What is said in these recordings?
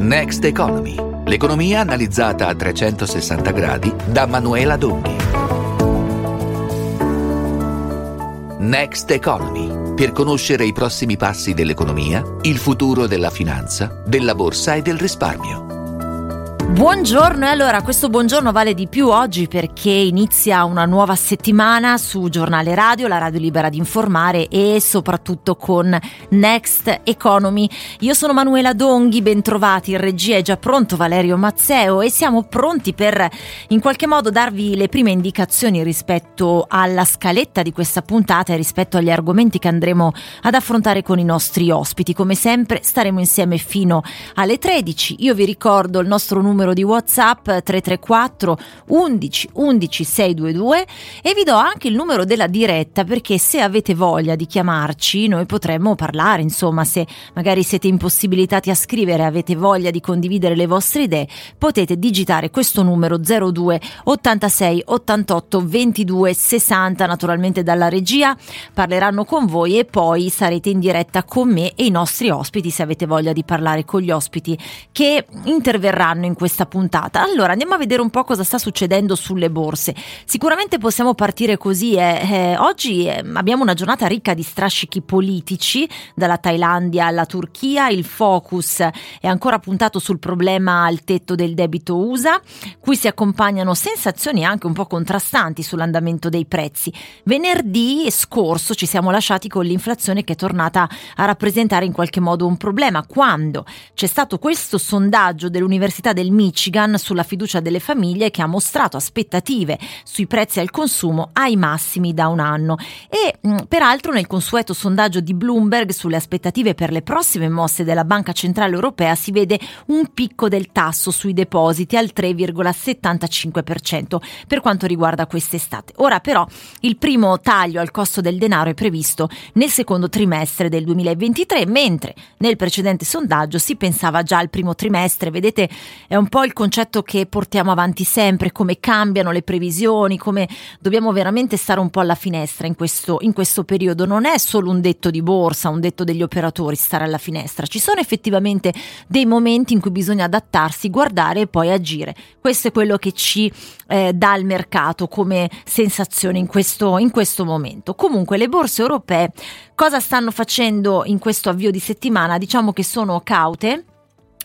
Next Economy. L'economia analizzata a 360 gradi da Manuela Donghi. Next Economy. Per conoscere i prossimi passi dell'economia, il futuro della finanza, della borsa e del risparmio. Buongiorno e allora questo buongiorno vale di più oggi perché inizia una nuova settimana su Giornale Radio, la radio libera di informare e soprattutto con Next Economy. Io sono Manuela Donghi, bentrovati, in regia è già pronto Valerio Mazzeo e siamo pronti per in qualche modo darvi le prime indicazioni rispetto alla scaletta di questa puntata e rispetto agli argomenti che andremo ad affrontare con i nostri ospiti. Come sempre staremo insieme fino alle 13. Io vi ricordo il nostro numero numero di WhatsApp 334 11 11 622 e vi do anche il numero della diretta perché se avete voglia di chiamarci noi potremmo parlare, insomma, se magari siete impossibilitati a scrivere, avete voglia di condividere le vostre idee, potete digitare questo numero 02 86 88 22 60 naturalmente dalla regia, parleranno con voi e poi sarete in diretta con me e i nostri ospiti se avete voglia di parlare con gli ospiti che interverranno in questa puntata. Allora andiamo a vedere un po' cosa sta succedendo sulle borse. Sicuramente possiamo partire così. Eh. Eh, oggi eh, abbiamo una giornata ricca di strascichi politici, dalla Thailandia alla Turchia. Il focus è ancora puntato sul problema al tetto del debito USA, cui si accompagnano sensazioni anche un po' contrastanti sull'andamento dei prezzi. Venerdì scorso ci siamo lasciati con l'inflazione che è tornata a rappresentare in qualche modo un problema quando c'è stato questo sondaggio dell'Università del Michigan sulla fiducia delle famiglie che ha mostrato aspettative sui prezzi al consumo ai massimi da un anno e mh, peraltro nel consueto sondaggio di Bloomberg sulle aspettative per le prossime mosse della Banca Centrale Europea si vede un picco del tasso sui depositi al 3,75% per quanto riguarda quest'estate. Ora però il primo taglio al costo del denaro è previsto nel secondo trimestre del 2023 mentre nel precedente sondaggio si pensava già al primo trimestre, vedete è un po' il concetto che portiamo avanti sempre, come cambiano le previsioni, come dobbiamo veramente stare un po' alla finestra in questo, in questo periodo. Non è solo un detto di borsa, un detto degli operatori stare alla finestra, ci sono effettivamente dei momenti in cui bisogna adattarsi, guardare e poi agire. Questo è quello che ci eh, dà il mercato come sensazione in questo, in questo momento. Comunque le borse europee cosa stanno facendo in questo avvio di settimana? Diciamo che sono caute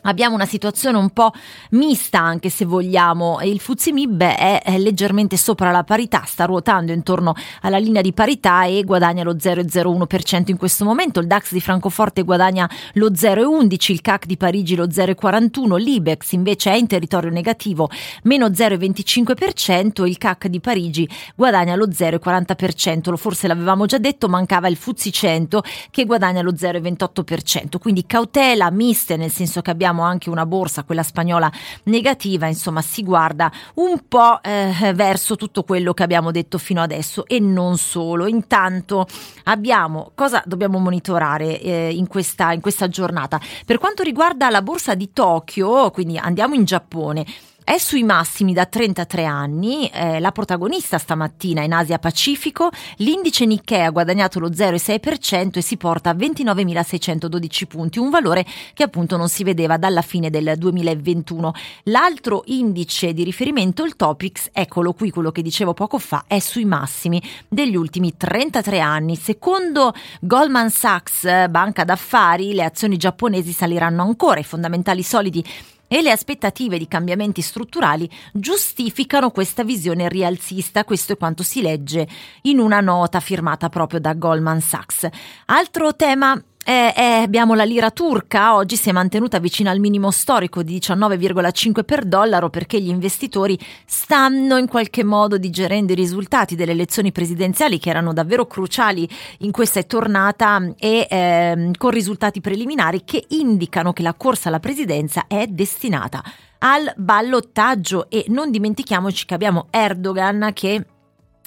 Abbiamo una situazione un po' mista anche se vogliamo, il Fuzimib è, è leggermente sopra la parità, sta ruotando intorno alla linea di parità e guadagna lo 0,01% in questo momento, il DAX di Francoforte guadagna lo 0,11%, il CAC di Parigi lo 0,41%, l'Ibex invece è in territorio negativo, meno 0,25%, il CAC di Parigi guadagna lo 0,40%, forse l'avevamo già detto, mancava il Fuzzi 100 che guadagna lo 0,28%, quindi cautela miste nel senso che abbiamo abbiamo anche una borsa, quella spagnola negativa, insomma si guarda un po' eh, verso tutto quello che abbiamo detto fino adesso e non solo. Intanto abbiamo cosa dobbiamo monitorare eh, in, questa, in questa giornata. Per quanto riguarda la borsa di Tokyo, quindi andiamo in Giappone. È sui massimi da 33 anni, eh, la protagonista stamattina in Asia Pacifico, l'indice Nikkei ha guadagnato lo 0,6% e si porta a 29.612 punti, un valore che appunto non si vedeva dalla fine del 2021. L'altro indice di riferimento, il Topix, eccolo qui quello che dicevo poco fa, è sui massimi degli ultimi 33 anni. Secondo Goldman Sachs, banca d'affari, le azioni giapponesi saliranno ancora, i fondamentali solidi e le aspettative di cambiamenti strutturali giustificano questa visione rialzista, questo è quanto si legge in una nota firmata proprio da Goldman Sachs. Altro tema eh, eh, abbiamo la lira turca, oggi si è mantenuta vicino al minimo storico di 19,5 per dollaro perché gli investitori stanno in qualche modo digerendo i risultati delle elezioni presidenziali che erano davvero cruciali in questa tornata e eh, con risultati preliminari che indicano che la corsa alla presidenza è destinata al ballottaggio. E non dimentichiamoci che abbiamo Erdogan che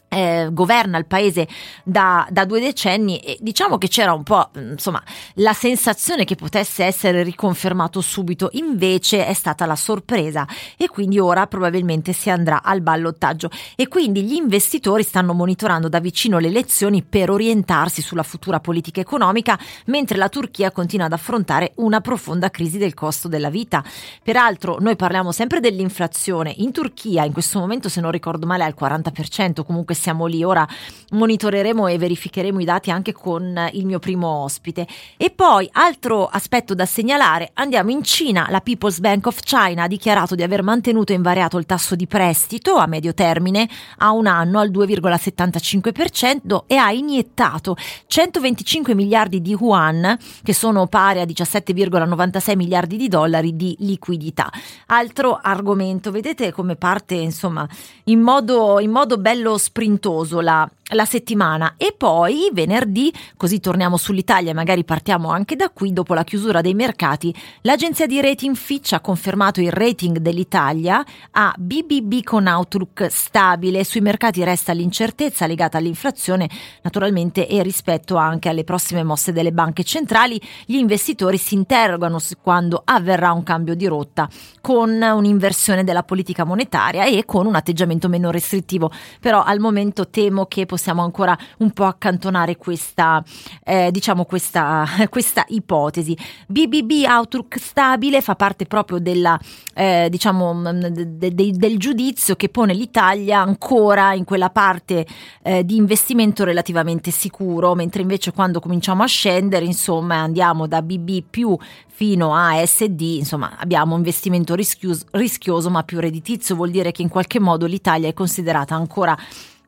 eh, governa il paese da, da, due decenni e diciamo che c'era un po' insomma la sensazione che potesse essere riconfermato subito. Invece è stata la sorpresa e quindi ora probabilmente si andrà al ballottaggio. E quindi gli investitori stanno monitorando da vicino le elezioni per orientarsi sulla futura politica economica mentre la Turchia continua ad affrontare una profonda crisi del costo della vita. Peraltro noi parliamo sempre dell'inflazione. In Turchia in questo momento se non ricordo male è al 40% comunque siamo lì. Ora monitoreremo e verificheremo i dati anche con il mio primo ospite. E poi, altro aspetto da segnalare, andiamo in Cina. La People's Bank of China ha dichiarato di aver mantenuto invariato il tasso di prestito a medio termine a un anno al 2,75% e ha iniettato 125 miliardi di yuan, che sono pari a 17,96 miliardi di dollari di liquidità. Altro argomento, vedete come parte insomma in modo, in modo bello sprint sprintoso la, settimana e poi venerdì, così torniamo sull'Italia e magari partiamo anche da qui, dopo la chiusura dei mercati, l'agenzia di rating Fitch ha confermato il rating dell'Italia a BBB con outlook stabile. Sui mercati resta l'incertezza legata all'inflazione naturalmente e rispetto anche alle prossime mosse delle banche centrali. Gli investitori si interrogano su quando avverrà un cambio di rotta con un'inversione della politica monetaria e con un atteggiamento meno restrittivo. Però al momento temo che possiamo ancora un po' accantonare questa, eh, diciamo questa, questa ipotesi. BBB Outlook stabile fa parte proprio della, eh, diciamo, mm, de, de, del giudizio che pone l'Italia ancora in quella parte eh, di investimento relativamente sicuro, mentre invece quando cominciamo a scendere, insomma, andiamo da BB più fino a SD, insomma, abbiamo un investimento rischioso, rischioso ma più redditizio, vuol dire che in qualche modo l'Italia è considerata ancora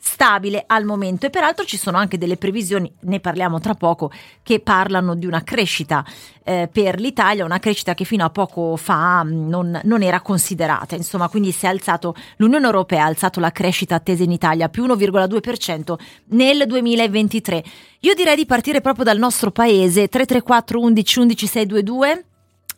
stabile al momento. E peraltro ci sono anche delle previsioni, ne parliamo tra poco, che parlano di una crescita eh, per l'Italia, una crescita che fino a poco fa mm, non, non, era considerata, insomma quindi si è alzato, l'Unione Europea ha alzato la crescita attesa in Italia più 1,2% nel 2023. Io direi di partire proprio dal nostro paese 334 11 11 622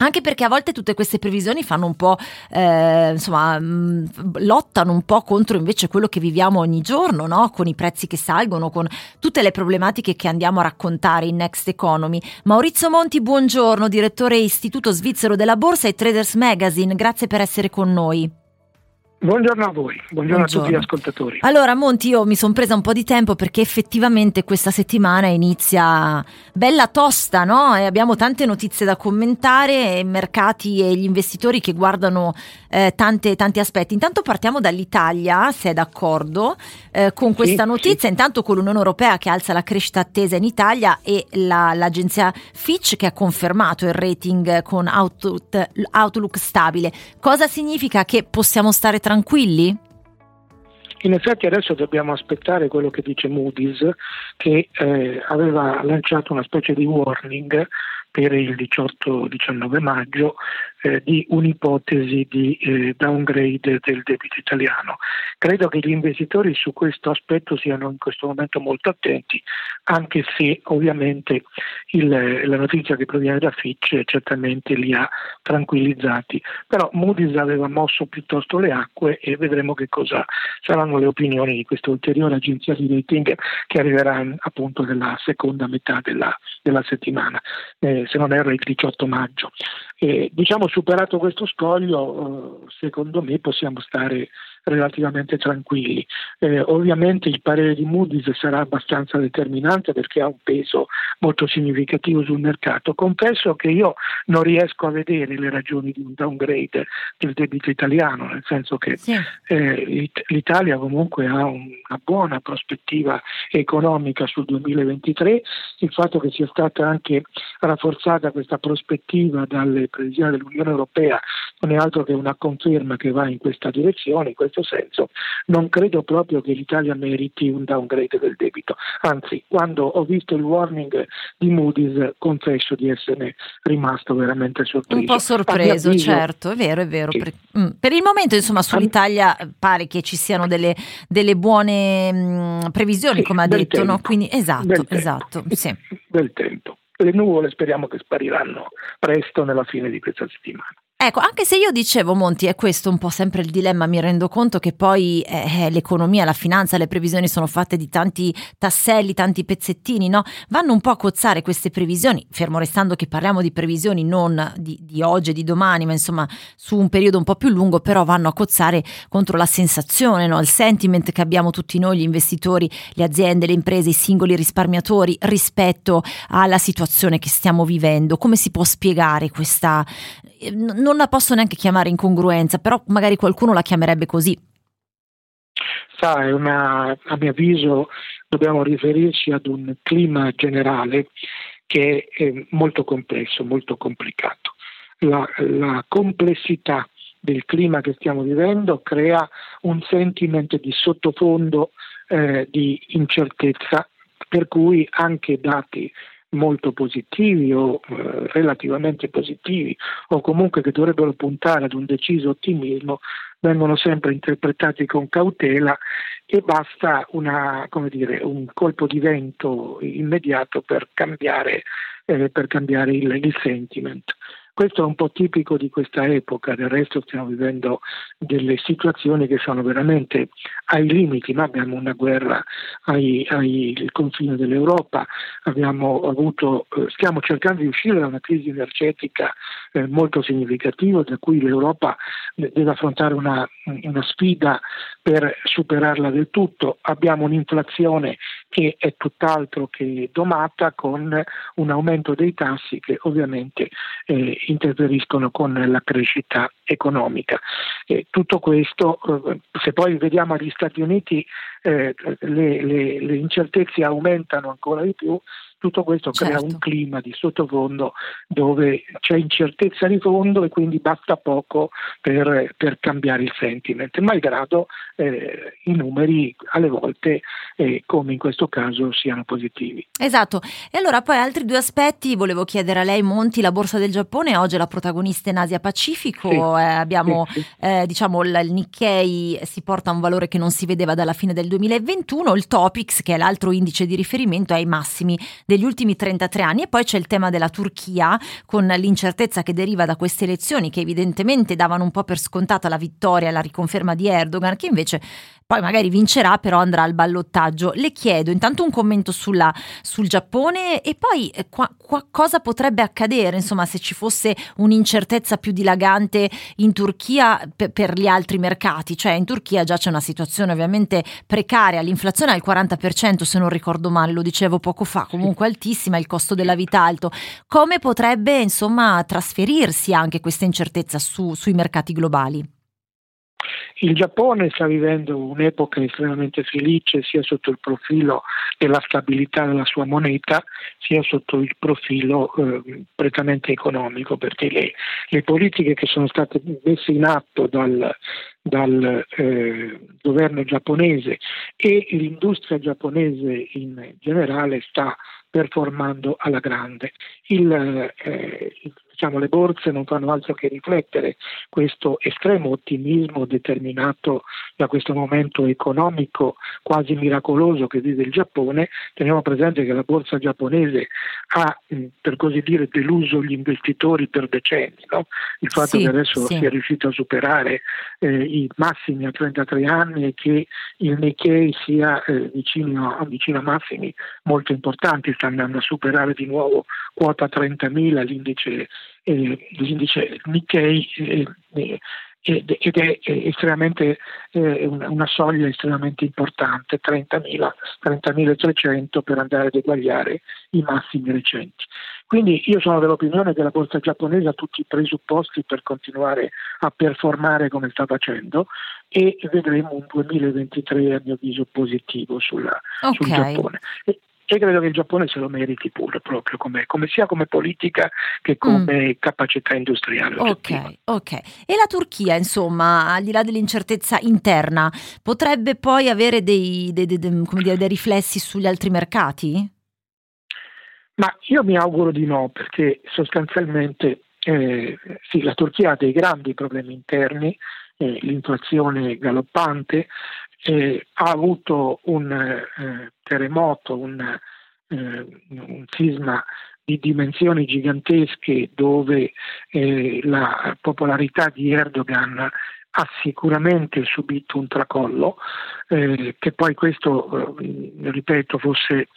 anche perché a volte tutte queste previsioni fanno un po', eh, insomma, mh, mm, lottano un po' contro invece quello che viviamo ogni giorno, no? Con i prezzi che salgono, con tutte le problematiche che andiamo a raccontare in Next Economy. Maurizio Monti, buongiorno, direttore Istituto Svizzero della Borsa e Traders Magazine, grazie per essere con noi. Buongiorno a voi, buongiorno, buongiorno, a tutti gli ascoltatori. Allora Monti, io mi sono presa un po' di tempo perché effettivamente questa settimana inizia bella tosta, no? E abbiamo tante notizie da commentare, i mercati e gli investitori che guardano eh, tante, tanti aspetti. Intanto partiamo dall'Italia, se è d'accordo, eh, con questa sì, notizia, sì. intanto con l'Unione Europea che alza la crescita attesa in Italia e la, l'agenzia Fitch che ha confermato il rating con outlook, outlook stabile. Cosa significa che possiamo stare tranquilli? In effetti adesso dobbiamo aspettare quello che dice Moody's, che eh, aveva lanciato una specie di warning per il 18-19 maggio eh, di un'ipotesi di eh, downgrade del debito italiano. Credo che gli investitori su questo aspetto siano in questo momento molto attenti, anche se ovviamente il, la notizia che proviene da Fitch certamente li ha tranquillizzati. Però Moody's aveva mosso piuttosto le acque e vedremo che cosa saranno le opinioni di questa ulteriore agenzia di rating che arriverà appunto nella seconda metà della, della settimana, eh, se non erro il 18 maggio. E, diciamo superato questo scoglio, eh, secondo me possiamo stare relativamente tranquilli. Eh, ovviamente il parere di Moody's sarà abbastanza determinante perché ha un peso molto significativo sul mercato. Confesso che io non riesco a vedere le ragioni di un downgrade del debito italiano, nel senso che sì. eh, l'Italia comunque ha una buona prospettiva economica sul 2023, il fatto che sia stata anche rafforzata questa prospettiva dalle previsioni dell'Unione Europea non è altro che una conferma che va in questa direzione, questo senso non credo proprio che l'Italia meriti un downgrade del debito, anzi quando ho visto il warning di Moody's confesso di essere rimasto veramente sorpreso. Un po' sorpreso, avviso, certo, è vero, è vero. Sì. Per, mm, per, il momento insomma sull'Italia pare che ci siano delle, delle buone mh, mm, previsioni, sì, come ha detto, tempo, no? Quindi esatto, esatto, sì. Del tempo. Le nuvole speriamo che spariranno presto nella fine di questa settimana. Ecco, anche se io dicevo, Monti, è questo un po' sempre il dilemma, mi rendo conto che poi eh, l'economia, la finanza, le previsioni sono fatte di tanti tasselli, tanti pezzettini, no? Vanno un po' a cozzare queste previsioni, fermo restando che parliamo di previsioni non di, di oggi e di domani, ma insomma su un periodo un po' più lungo, però vanno a cozzare contro la sensazione, no? il sentiment che abbiamo tutti noi, gli investitori, le aziende, le imprese, i singoli risparmiatori rispetto alla situazione che stiamo vivendo. Come si può spiegare questa non la posso neanche chiamare incongruenza, però magari qualcuno la chiamerebbe così. Sa, una, a mio avviso dobbiamo riferirci ad un clima generale che è molto complesso, molto complicato. La, la complessità del clima che stiamo vivendo crea un sentimento di sottofondo eh, di incertezza per cui anche dati molto positivi o eh, relativamente positivi o comunque che dovrebbero puntare ad un deciso ottimismo vengono sempre interpretati con cautela e basta una, dire, un colpo di vento immediato per cambiare, eh, per cambiare il, il sentiment. Questo è un po' tipico di questa epoca, del resto stiamo vivendo delle situazioni che sono veramente ai limiti, ma abbiamo una guerra ai, ai confini dell'Europa, avuto, eh, stiamo cercando di uscire da una crisi energetica eh, molto significativa, da cui l'Europa deve affrontare una, una sfida per superarla del tutto. Abbiamo un'inflazione che è tutt'altro che domata con un aumento dei tassi che ovviamente eh, interferiscono con la crescita economica. E tutto questo, eh, se poi vediamo agli Stati Uniti, eh, le, le, le incertezze aumentano ancora di più, tutto questo crea certo. un clima di sottofondo dove c'è incertezza di fondo e quindi basta poco per, per cambiare il sentiment, malgrado eh, i numeri alle volte, eh, come in questo caso, siano positivi. Esatto. E allora poi altri due aspetti, volevo chiedere a lei, Monti, la borsa del Giappone oggi è la protagonista in Asia Pacifico, sì. eh, abbiamo sì, sì. Eh, diciamo il, il Nikkei si porta a un valore che non si vedeva dalla fine del 2021, il Topix che è l'altro indice di riferimento è ai massimi degli ultimi 33 anni e poi c'è il tema della Turchia con l'incertezza che deriva da queste elezioni che evidentemente davano un po' per scontata la vittoria e la riconferma di Erdogan che invece poi magari vincerà, però andrà al ballottaggio. Le chiedo intanto un commento sulla, sul Giappone e poi eh, qua, qua, cosa potrebbe accadere, insomma, se ci fosse un'incertezza più dilagante in Turchia per, per gli altri mercati. Cioè in Turchia già c'è una situazione ovviamente precaria, l'inflazione è al 40% se non ricordo male, lo dicevo poco fa, comunque altissima, il costo della vita alto. Come potrebbe, insomma, trasferirsi anche questa incertezza su, sui mercati globali? Il Giappone sta vivendo un'epoca estremamente felice sia sotto il profilo della stabilità della sua moneta sia sotto il profilo eh, prettamente economico perché le, le, politiche che sono state messe in atto dal, dal eh, governo giapponese e l'industria giapponese in generale sta performando alla grande. Il, eh, diciamo, le borse non fanno altro che riflettere questo estremo ottimismo determinato da questo momento economico quasi miracoloso che vive il Giappone. Teniamo presente che la borsa giapponese ha, per così dire, deluso gli investitori per decenni. No? Il fatto sì, che adesso sì. sia riuscito a superare eh, i massimi a 33 anni e che il Nikkei sia eh, vicino, vicino a massimi molto importanti, sta andando a superare di nuovo quota 30.000 l'indice, eh, l'indice Nikkei eh, eh ed è estremamente eh, una soglia estremamente importante, 30.000, 30.300 per andare ad eguagliare i massimi recenti. Quindi io sono dell'opinione che la borsa giapponese ha tutti i presupposti per continuare a performare come sta facendo e vedremo un 2023 a mio avviso positivo sulla, okay. sul Giappone. E, e credo che il Giappone se lo meriti pure proprio come, come sia come politica che come mm. capacità industriale. Ok, ok. E la Turchia, insomma, al di là dell'incertezza interna, potrebbe poi avere dei, dei, dei, dire, dei riflessi sugli altri mercati? Ma io mi auguro di no, perché sostanzialmente eh, sì, la Turchia ha dei grandi problemi interni, eh, l'inflazione galoppante, eh, ha avuto un eh, terremoto, un, eh, un sisma di dimensioni gigantesche dove eh, la popolarità di Erdogan ha sicuramente subito un tracollo, eh, che poi questo, eh, ripeto, fosse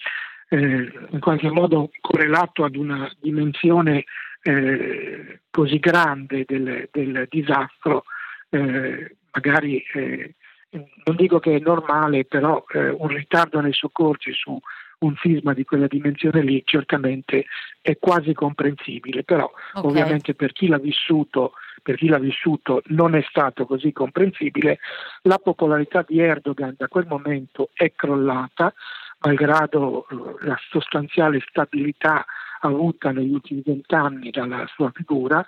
eh, in qualche modo correlato ad una dimensione eh, così grande del, del disastro, magari non dico che è normale, però un ritardo nei soccorsi su un sisma di quella dimensione lì certamente è quasi comprensibile, però okay. ovviamente per chi l'ha vissuto per chi l'ha vissuto non è stato così comprensibile, la popolarità di Erdogan da quel momento è crollata, malgrado eh, la sostanziale stabilità avuta negli ultimi vent'anni dalla sua figura,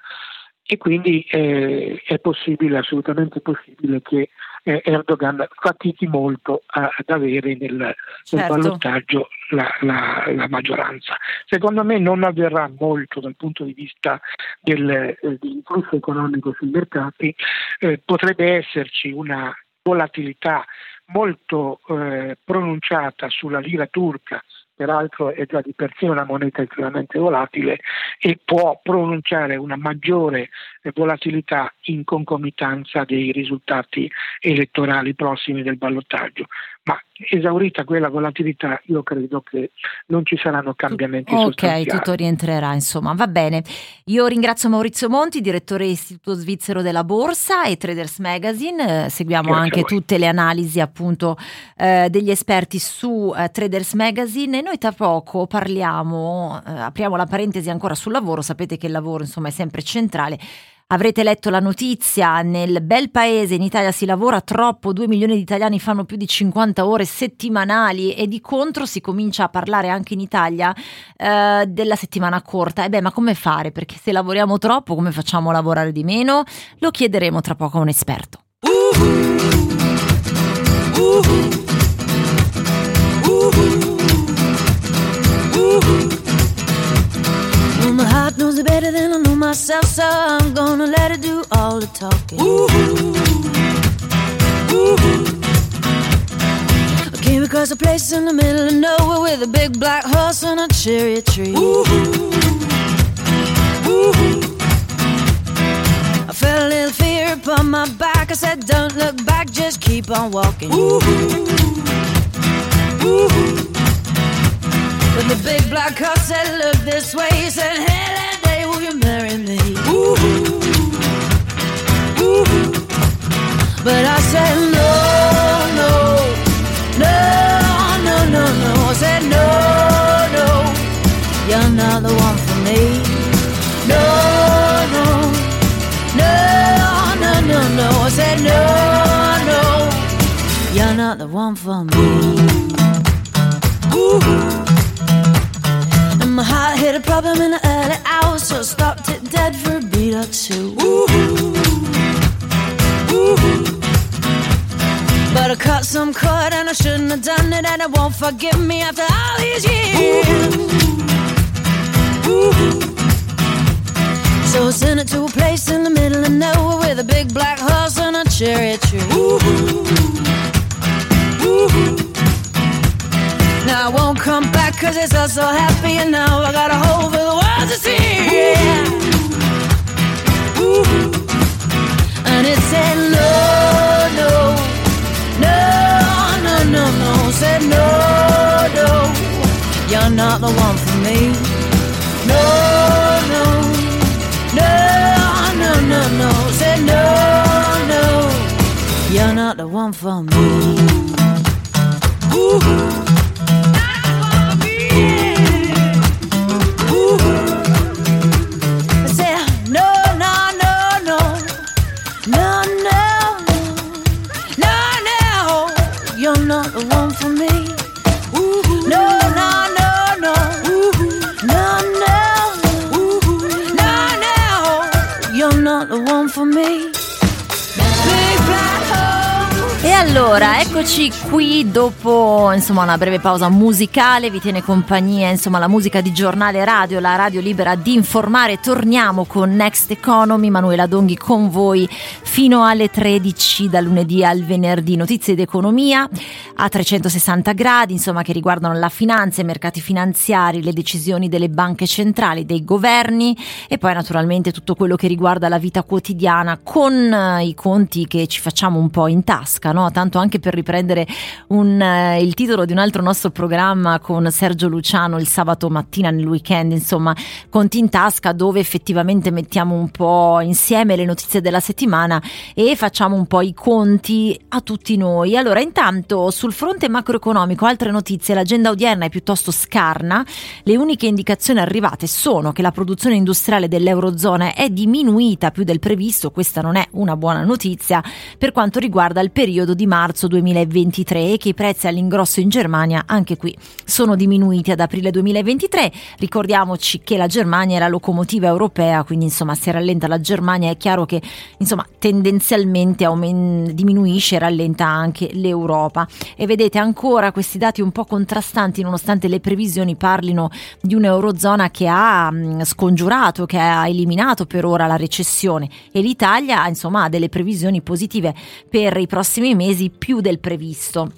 e quindi eh, è possibile, assolutamente possibile che eh, Erdogan fatichi molto a, ad avere nel, certo. nel ballottaggio la, la, la, maggioranza. Secondo me non avverrà molto dal punto di vista del, eh, dell'influsso economico sui mercati, eh, potrebbe esserci una volatilità molto eh, pronunciata sulla lira turca peraltro è già di per sé una moneta estremamente volatile e può pronunciare una maggiore volatilità in concomitanza dei risultati elettorali prossimi del ballottaggio. Ma esaurita quella volatilità, io credo che non ci saranno cambiamenti sostanziali. Ok, tutto rientrerà, insomma, va bene. Io ringrazio Maurizio Monti, direttore dell'Istituto Svizzero della Borsa e Traders Magazine. Eh, seguiamo Grazie anche tutte le analisi appunto eh, degli esperti su eh, Traders Magazine e noi tra poco parliamo, eh, apriamo la parentesi ancora sul lavoro, sapete che il lavoro insomma è sempre centrale. Avrete letto la notizia, nel bel paese in Italia si lavora troppo, 2 milioni di italiani fanno più di 50 ore settimanali e di contro si comincia a parlare anche in Italia eh, della settimana corta. E beh, ma come fare? Perché se lavoriamo troppo, come facciamo a lavorare di meno? Lo chiederemo tra poco a un esperto. Uh-huh. Uh-huh. Knows it better than I know myself, so I'm gonna let her do all the talking. Ooh, ooh. I came across a place in the middle of nowhere with a big black horse and a cherry tree. Ooh ooh. I felt a little fear upon my back. I said, Don't look back, just keep on walking. Ooh ooh. But the big black car said, look this way. He said, hey, But I said, no, no, no, no, no, no. I said, no, no, you're not the one for me. No, no, no, no, no, no. I said, no, no, you're not the one for me. Ooh. And my heart hit a problem in the early hours, so I stopped it dead for a beat or two. Ooh. Ooh. But I cut some cord and I shouldn't have done it, and it won't forgive me after all these years. Ooh. So I sent it to a place in the middle of nowhere with a big black horse and a cherry tree. Now I won't come back cause it's all so happy and now I got a hole for the world to see. Yeah. Ooh. And it said no, Said no, no, you're not the one for me. No, no, no, no, no, no. Said no, no, you're not the one for me. Ooh. Allora, eccoci qui dopo insomma, una breve pausa musicale, vi tiene compagnia insomma, la musica di giornale radio, la radio libera di informare. Torniamo con Next Economy, Manuela Donghi con voi fino alle 13 dal lunedì al venerdì. Notizie d'economia a 360 gradi, insomma, che riguardano la finanza, i mercati finanziari, le decisioni delle banche centrali, dei governi e poi naturalmente tutto quello che riguarda la vita quotidiana con eh, i conti che ci facciamo un po' in tasca, no? Tanto anche per riprendere un, eh, il titolo di un altro nostro programma con Sergio Luciano il sabato mattina nel weekend, insomma, conti in tasca dove effettivamente mettiamo un po' insieme le notizie della settimana e facciamo un po' i conti a tutti noi. Allora, intanto sul fronte macroeconomico, altre notizie, l'agenda odierna è piuttosto scarna. Le uniche indicazioni arrivate sono che la produzione industriale dell'Eurozona è diminuita più del previsto, questa non è una buona notizia per quanto riguarda il periodo di marzo 2023 e che i prezzi all'ingrosso in Germania anche qui sono diminuiti ad aprile 2023. Ricordiamoci che la Germania è la locomotiva europea, quindi insomma se rallenta la Germania è chiaro che insomma tendenzialmente aumen- diminuisce e rallenta anche l'Europa. E vedete ancora questi dati un po' contrastanti nonostante le previsioni parlino di un'eurozona che ha mh, scongiurato, che ha eliminato per ora la recessione e l'Italia insomma ha delle previsioni positive per i prossimi mesi più del previsto.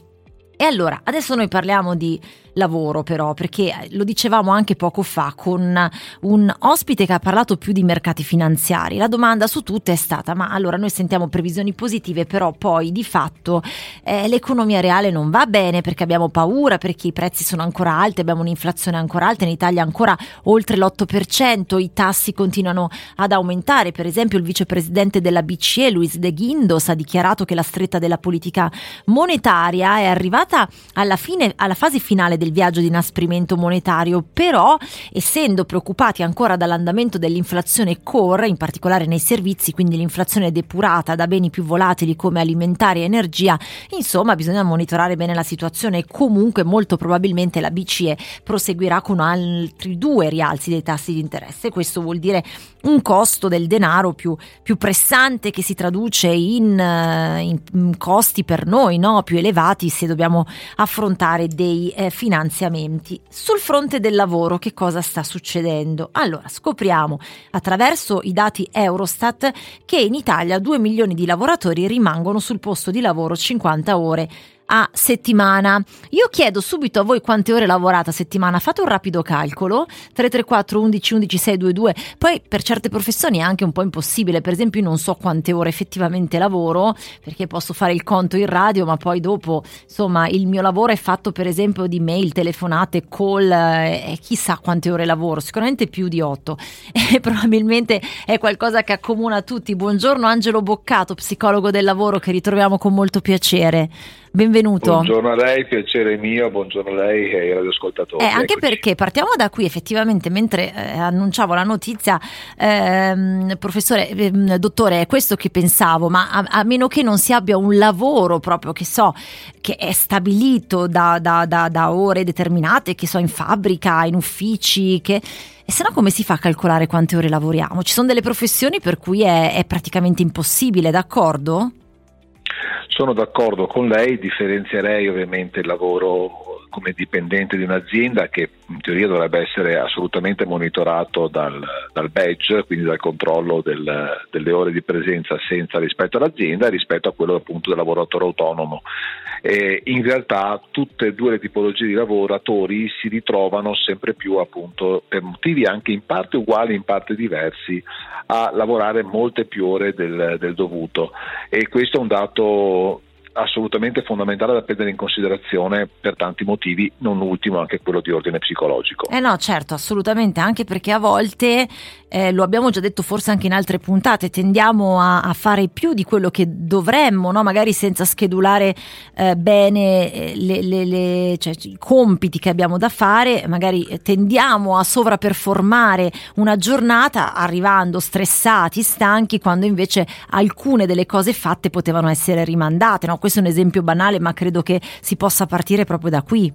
E allora, adesso noi parliamo di lavoro però, perché lo dicevamo anche poco fa con un ospite che ha parlato più di mercati finanziari. La domanda su tutte è stata, ma allora noi sentiamo previsioni positive, però poi di fatto eh, l'economia reale non va bene perché abbiamo paura, perché i prezzi sono ancora alti, abbiamo un'inflazione ancora alta, in Italia ancora oltre l'8%, i tassi continuano ad aumentare. Per esempio il vicepresidente della BCE, Luis De Guindos, ha dichiarato che la stretta della politica monetaria è arrivata alla fine, alla fase finale del viaggio di inasprimento monetario, però essendo preoccupati ancora dall'andamento dell'inflazione core, in particolare nei servizi, quindi l'inflazione depurata da beni più volatili come alimentari e energia, insomma bisogna monitorare bene la situazione e comunque molto probabilmente la BCE proseguirà con altri due rialzi dei tassi di interesse. Questo vuol dire un costo del denaro più, più pressante che si traduce in, eh, in, in costi per noi no? più elevati se dobbiamo affrontare dei eh, finanziamenti. Sul fronte del lavoro che cosa sta succedendo? Allora scopriamo attraverso i dati Eurostat che in Italia 2 milioni di lavoratori rimangono sul posto di lavoro 50 ore a settimana. Io chiedo subito a voi quante ore lavorate a settimana, fate un rapido calcolo, 334 11 11 622, poi per certe professioni è anche un po' impossibile, per esempio io non so quante ore effettivamente lavoro, perché posso fare il conto in radio, ma poi dopo, insomma, il mio lavoro è fatto per esempio di mail, telefonate, call, e eh, chissà quante ore lavoro, sicuramente più di 8 e probabilmente è qualcosa che accomuna tutti. Buongiorno Angelo Boccato, psicologo del lavoro che ritroviamo con molto piacere. Benvenuto. Buongiorno a lei, piacere mio, buongiorno a lei e ai radioascoltatori. Eh, anche Eccoci. perché partiamo da qui, effettivamente, mentre eh, annunciavo la notizia, ehm, professore, ehm, dottore, è questo che pensavo, ma a, a, meno che non si abbia un lavoro proprio che so, che è stabilito da, da, da, da ore determinate, che so, in fabbrica, in uffici, che... E se no come si fa a calcolare quante ore lavoriamo? Ci sono delle professioni per cui è, è praticamente impossibile, d'accordo? Sono d'accordo con lei, differenzierei ovviamente il lavoro come dipendente di un'azienda che in teoria dovrebbe essere assolutamente monitorato dal, dal badge, quindi dal controllo del, delle ore di presenza senza rispetto all'azienda rispetto a quello appunto del lavoratore autonomo. E in realtà tutte e due le tipologie di lavoratori si ritrovano sempre più appunto per motivi anche in parte uguali, in parte diversi, a lavorare molte più ore del, del dovuto. E questo è un dato assolutamente fondamentale da prendere in considerazione per tanti motivi, non ultimo anche quello di ordine psicologico. Eh no, certo, assolutamente, anche perché a volte, eh, lo abbiamo già detto forse anche in altre puntate, tendiamo a, a fare più di quello che dovremmo, no? magari senza schedulare eh, bene eh, le, le, le, cioè, i compiti che abbiamo da fare, magari tendiamo a sovraperformare una giornata arrivando stressati, stanchi, quando invece alcune delle cose fatte potevano essere rimandate. No? Questo è un esempio banale, ma credo che si possa partire proprio da qui.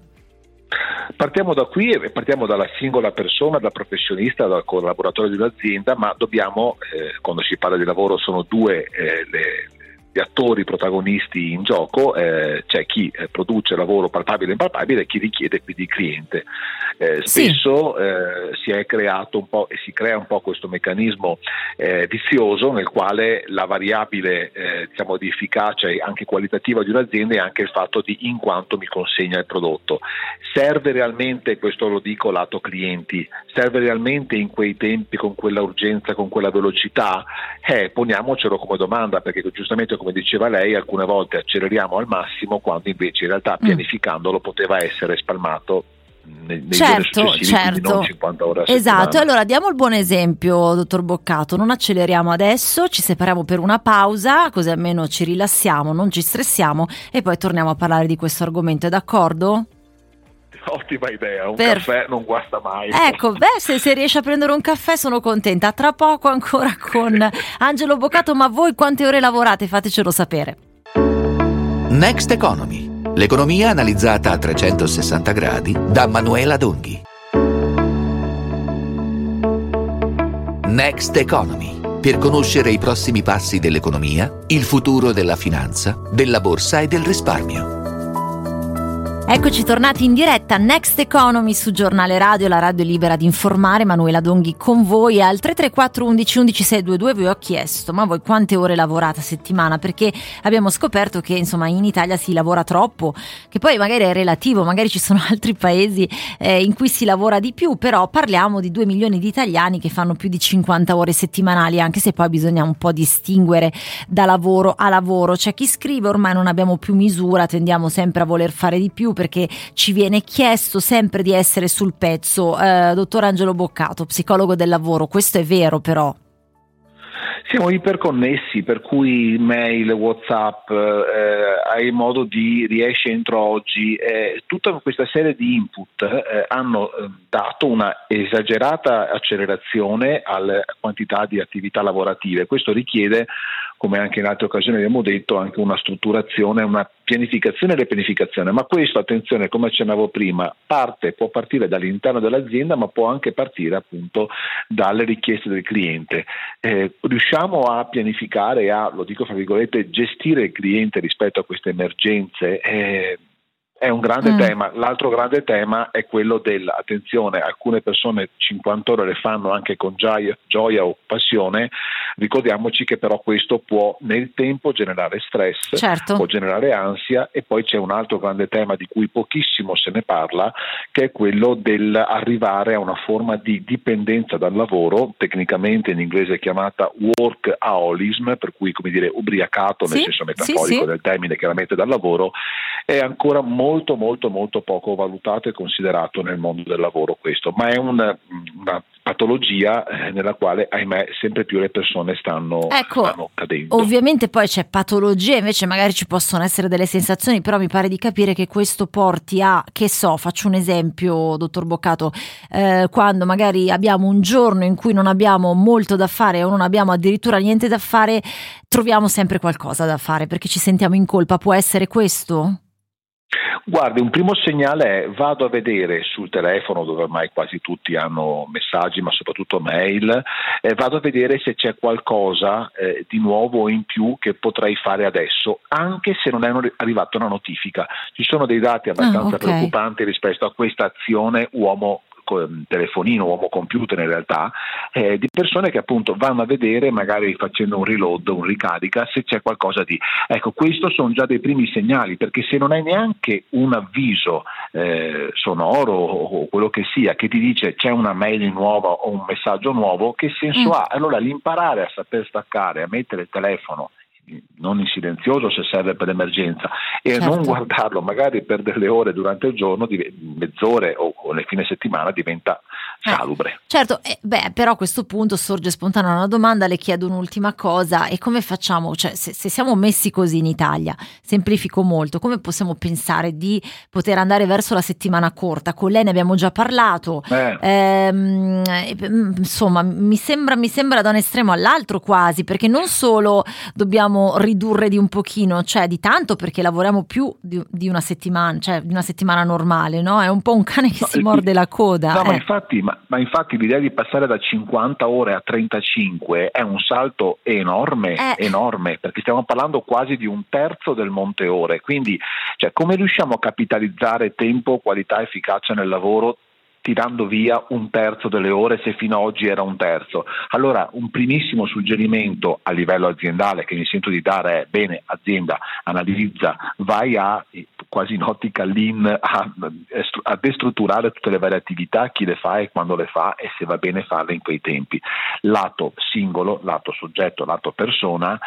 Partiamo da qui e partiamo dalla singola persona, dal professionista, dal collaboratore di un'azienda, ma dobbiamo, eh, quando si parla di lavoro, sono due eh, le, gli attori protagonisti in gioco, eh, c'è chi eh, produce lavoro palpabile e impalpabile e chi richiede quindi il cliente. Eh, spesso sì. si è creato un po' e si crea un po' questo meccanismo vizioso nel quale la variabile diciamo, di efficacia e anche qualitativa di un'azienda è anche il fatto di in quanto mi consegna il prodotto. Serve realmente, questo lo dico lato clienti, serve realmente in quei tempi con quella urgenza, con quella velocità? Eh, poniamocelo come domanda, perché giustamente come diceva lei, alcune volte acceleriamo al massimo quando invece in realtà mm. pianificandolo poteva essere spalmato nei, certo, certo. Esatto, allora diamo il buon esempio, dottor Boccato, non acceleriamo adesso, ci separiamo per una pausa, così almeno ci rilassiamo, non ci stressiamo e poi torniamo a parlare di questo argomento, è d'accordo? Ottima idea, un per... caffè non guasta mai. Ecco, beh, se, se riesci a prendere un caffè sono contenta. Tra poco ancora con Angelo Boccato, ma voi quante ore lavorate? Fatecelo sapere. Next Economy L'economia analizzata a 360 gradi da Manuela Donghi. Next Economy. Per conoscere i prossimi passi dell'economia, il futuro della finanza, della borsa e del risparmio. Eccoci tornati in diretta Next Economy su Giornale Radio, la radio libera di informare, Manuela Donghi con voi al 334 11 11 622 vi ho chiesto ma voi quante ore lavorate a settimana? Perché abbiamo scoperto che insomma in Italia si lavora troppo, che poi magari è relativo, magari ci sono altri paesi eh, in cui si lavora di più, però parliamo di 2 milioni di italiani che fanno più di 50 ore settimanali, anche se poi bisogna un po' distinguere da lavoro a lavoro, c'è chi scrive ormai non abbiamo più misura, tendiamo sempre a voler fare di più perché ci viene chiesto sempre di essere sul pezzo. Eh, dottor Angelo Boccato, psicologo del lavoro, questo è vero però. Siamo iperconnessi, per cui mail, Whatsapp, eh, hai modo di riesci entro oggi, eh, tutta questa serie di input eh, hanno eh, dato una esagerata accelerazione alla quantità di attività lavorative. Questo richiede come anche in altre occasioni abbiamo detto, anche una strutturazione, una pianificazione e ripianificazione. Ma questo, attenzione, come accennavo prima, parte, può partire dall'interno dell'azienda, ma può anche partire appunto dalle richieste del cliente. Eh, riusciamo a pianificare a, lo dico fra virgolette, gestire il cliente rispetto a queste emergenze? Eh, è un grande mm. tema. L'altro grande tema è quello dell'attenzione, alcune persone 50 ore le fanno anche con gioia, gioia, o passione, ricordiamoci che però questo può nel tempo generare stress, certo. può generare ansia e poi c'è un altro grande tema di cui pochissimo se ne parla, che è quello dell'arrivare a una forma di dipendenza dal lavoro, tecnicamente in inglese chiamata workaholism, per cui come dire ubriacato nel sì, senso metaforico sì, sì. del termine chiaramente dal lavoro, è ancora molto molto molto poco valutato e considerato nel mondo del lavoro questo, ma è un, una patologia eh, nella quale ahimè sempre più le persone stanno, ecco, stanno cadendo. Ovviamente poi c'è patologia, invece magari ci possono essere delle sensazioni, però mi pare di capire che questo porti a, che so, faccio un esempio, dottor Boccato, eh, quando magari abbiamo un giorno in cui non abbiamo molto da fare o non abbiamo addirittura niente da fare, troviamo sempre qualcosa da fare perché ci sentiamo in colpa, può essere questo? Guardi, un primo segnale è vado a vedere sul telefono dove ormai quasi tutti hanno messaggi, ma soprattutto mail, eh, vado a vedere se c'è qualcosa eh, di nuovo o in più che potrei fare adesso, anche se non è arrivata una notifica. Ci sono dei dati abbastanza ah, okay. preoccupanti rispetto a questa azione uomo telefonino, uomo computer in realtà, eh, di persone che appunto vanno a vedere, magari facendo un reload, un ricarica, se c'è qualcosa di... Ecco, questo sono già dei primi segnali, perché se non hai neanche un avviso eh, sonoro o quello che sia che ti dice c'è una mail nuova o un messaggio nuovo, che senso mm. ha? Allora l'imparare a saper staccare, a mettere il telefono non in silenzioso se serve per l'emergenza e certo. non guardarlo magari per delle ore durante il giorno, mezz'ore o, o nel fine settimana diventa salubre. Eh, certo, eh, beh, però a questo punto sorge spontanea una domanda, le chiedo un'ultima cosa e come facciamo, cioè se, se, siamo messi così in Italia, semplifico molto, come possiamo pensare di poter andare verso la settimana corta? Con lei ne abbiamo già parlato, eh. Ehm, mm, insomma mi sembra, mi sembra da un estremo all'altro quasi, perché non solo dobbiamo ridurre di un pochino, cioè di tanto perché lavoriamo più di, di una settimana, cioè di una settimana normale, no? È un po' un cane che no, si morde la coda. No, eh. ma, infatti, ma, ma, infatti, l'idea di passare da 50 ore a 35 è un salto enorme, eh. enorme, perché stiamo parlando quasi di un terzo del monte ore. Quindi, cioè, come riusciamo a capitalizzare tempo, qualità, efficacia nel lavoro tirando via un terzo delle ore se fino ad oggi era un terzo. Allora un primissimo suggerimento a livello aziendale che mi sento di dare è bene azienda analizza, vai a quasi in ottica lean a, a destrutturare tutte le varie attività, chi le fa e quando le fa e se va bene farle in quei tempi. Lato singolo, lato soggetto, lato persona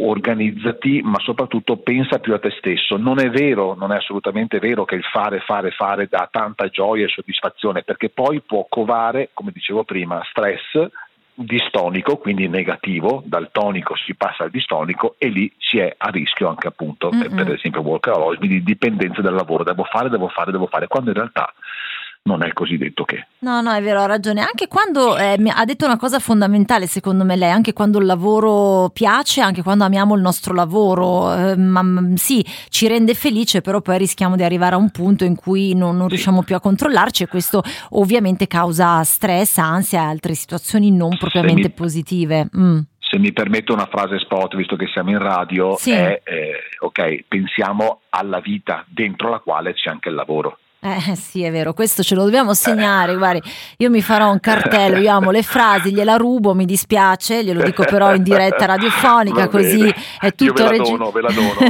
organizzati, ma soprattutto pensa più a te stesso. Non è vero, non è assolutamente vero che il fare, fare, fare dà tanta gioia e soddisfazione, perché poi può covare, come dicevo prima, stress distonico, quindi negativo, dal tonico si passa al distonico e lì si è a rischio anche appunto, mm-hmm. per esempio workaholic, di dipendenza dal lavoro, devo fare, devo fare, devo fare, quando in realtà non è così detto che. No, no, è vero, ha ragione. Anche quando eh, ha detto una cosa fondamentale, secondo me, lei, anche quando il lavoro piace, anche quando amiamo il nostro lavoro, eh, ma, sì, ci rende felice, però poi rischiamo di arrivare a un punto in cui non, non riusciamo più a controllarci e questo ovviamente causa stress, ansia e altre situazioni non propriamente mi... positive. Mm se mi permetto una frase spot, visto che siamo in radio, sì. è eh, ok, pensiamo alla vita dentro la quale c'è anche il lavoro. Eh sì, è vero, questo ce lo dobbiamo segnare. Guardi, io mi farò un cartello, io amo le frasi, gliela rubo, mi dispiace, glielo dico però in diretta radiofonica, così è tutto registrato.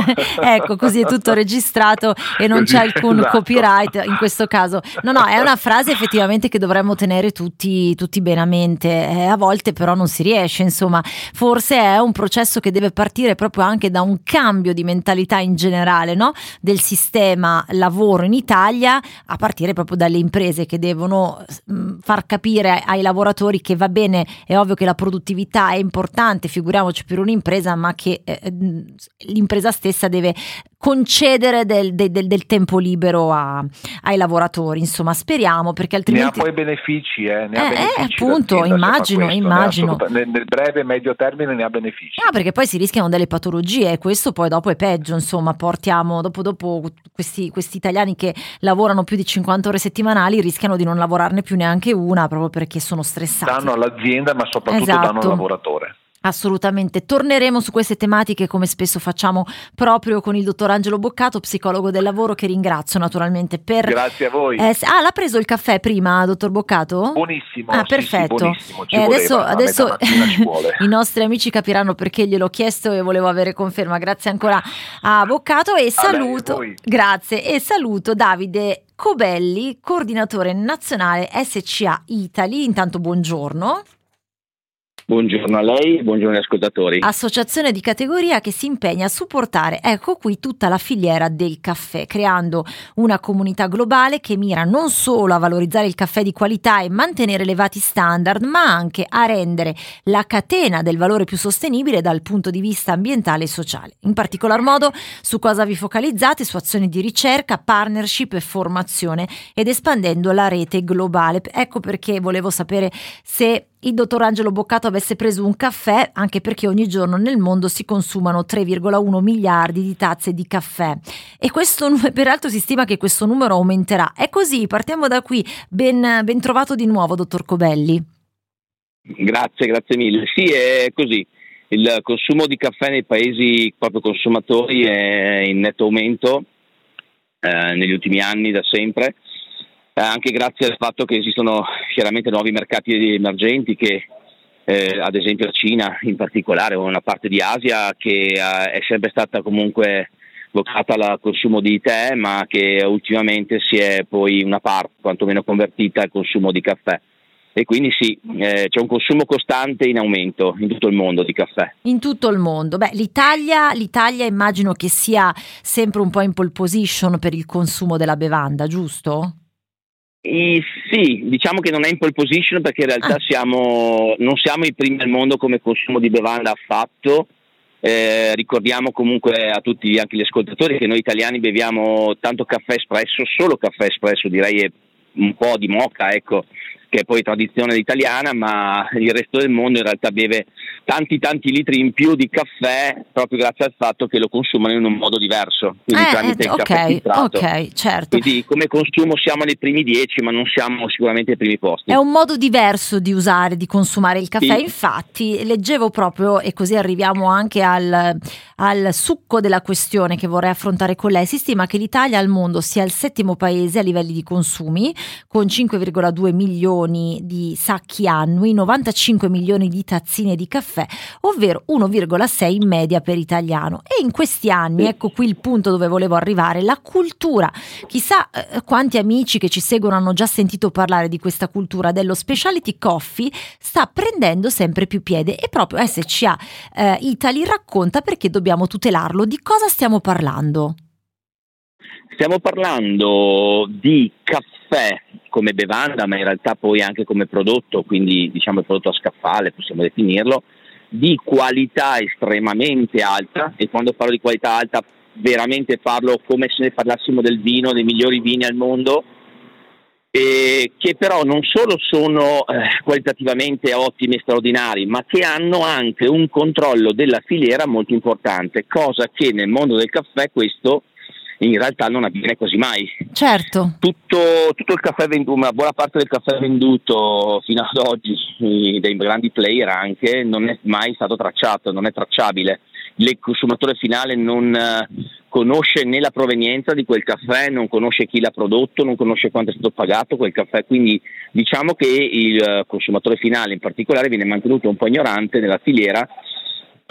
ecco, così è tutto registrato e non così, c'è alcun esatto. copyright in questo caso. No, no, è una frase effettivamente che dovremmo tenere tutti, tutti bene a mente. Eh, a volte però non si riesce, insomma, forse è un processo che deve partire proprio anche da un cambio di mentalità in generale, no? Del sistema lavoro in Italia a partire proprio dalle imprese che devono mm, far capire ai lavoratori che va bene, è ovvio che la produttività è importante, figuriamoci per un'impresa, ma che eh, mm, l'impresa stessa deve concedere del, del, del tempo libero a, ai lavoratori. Insomma, speriamo perché altrimenti. Ne ha poi benefici, eh, ne eh, ha benefici eh, appunto, immagino, questo, immagino. Nel, nel, breve e medio termine ne ha benefici. No, perché poi si rischiano delle patologie e questo poi dopo è peggio. Insomma, portiamo dopo, dopo questi, questi italiani che lavorano più di 50 ore settimanali rischiano di non lavorarne più neanche una proprio perché sono stressati. Danno all'azienda, ma soprattutto esatto. danno al lavoratore. Assolutamente, torneremo su queste tematiche come spesso facciamo proprio con il dottor Angelo Boccato, psicologo del lavoro, che ringrazio naturalmente per... Grazie a voi. Eh, ah, l'ha preso il caffè prima, dottor Boccato? Buonissimo. Ah, perfetto. Sì, buonissimo. Eh, adesso, adesso i nostri amici capiranno perché gliel'ho chiesto e volevo avere conferma. Grazie ancora a Boccato e saluto... Grazie e saluto Davide Cobelli, coordinatore nazionale SCA Italy. Intanto buongiorno. Buongiorno a lei buongiorno agli ascoltatori. Associazione di categoria che si impegna a supportare, ecco qui, tutta la filiera del caffè, creando una comunità globale che mira non solo a valorizzare il caffè di qualità e mantenere elevati standard, ma anche a rendere la catena del valore più sostenibile dal punto di vista ambientale e sociale. In particolar modo su cosa vi focalizzate? Su azioni di ricerca, partnership e formazione ed espandendo la rete globale. Ecco perché volevo sapere se il dottor Angelo Boccato avesse preso un caffè, anche perché ogni giorno nel mondo si consumano 3,1 miliardi di tazze di caffè. E questo, peraltro, si stima che questo numero aumenterà. È così, partiamo da qui. Ben, ben trovato di nuovo, dottor Cobelli. Grazie, grazie mille. Sì, è così. Il consumo di caffè nei paesi proprio consumatori è in netto aumento eh, negli ultimi anni da sempre eh, anche grazie al fatto che esistono chiaramente nuovi mercati emergenti che eh, ad esempio la Cina in particolare o una parte di Asia che eh, è sempre stata comunque vocata al consumo di tè ma che ultimamente si è poi una parte quantomeno convertita al consumo di caffè e quindi sì, eh, c'è un consumo costante in aumento in tutto il mondo di caffè. In tutto il mondo. Beh, l'Italia, l'Italia immagino che sia sempre un po' in pole position per il consumo della bevanda, giusto? E sì, diciamo che non è in pole position perché in realtà ah. siamo, non siamo i primi al mondo come consumo di bevanda affatto. Eh, ricordiamo comunque a tutti anche gli ascoltatori che noi italiani beviamo tanto caffè espresso, solo caffè espresso, direi un po' di moca, ecco, che è poi tradizione italiana, ma il resto del mondo in realtà beve tanti tanti litri in più di caffè proprio grazie al fatto che lo consumano in un modo diverso, quindi Eh, tramite eh, il caffè ok, filtrato. ok, certo. Quindi come consumo siamo nei primi dieci, ma non siamo sicuramente ai primi posti. È un modo diverso di usare, di consumare il caffè. Sì. Infatti, leggevo proprio, e così arriviamo anche al, al succo della questione che vorrei affrontare con lei. Si stima che l'Italia al mondo sia il settimo paese a livelli di consumi, con 5,2 milioni di sacchi annui, 95 milioni di tazzine di caffè, ovvero 1,6 in media per italiano. E in questi anni, ecco qui il punto dove volevo arrivare, la cultura. Chissà eh, quanti amici che ci seguono hanno già sentito parlare di questa cultura dello specialty coffee sta prendendo sempre più piede e proprio SCA eh, Italy racconta perché dobbiamo tutelarlo. Di cosa stiamo parlando? Stiamo parlando di caffè come bevanda, ma in realtà poi anche come prodotto, quindi diciamo il prodotto a scaffale, possiamo definirlo, di qualità estremamente alta e quando parlo di qualità alta veramente parlo come se ne parlassimo del vino, dei migliori vini al mondo, e che però non solo sono eh, qualitativamente ottimi e straordinari, ma che hanno anche un controllo della filiera molto importante, cosa che nel mondo del caffè questo in realtà non avviene quasi mai. Certo. Tutto, tutto il caffè venduto, una buona parte del caffè venduto fino ad oggi dai grandi player anche non è mai stato tracciato, non è tracciabile. Il consumatore finale non eh, conosce né la provenienza di quel caffè, non conosce chi l'ha prodotto, non conosce quanto è stato pagato quel caffè, quindi diciamo che il eh, consumatore finale in particolare viene mantenuto un po' ignorante nella filiera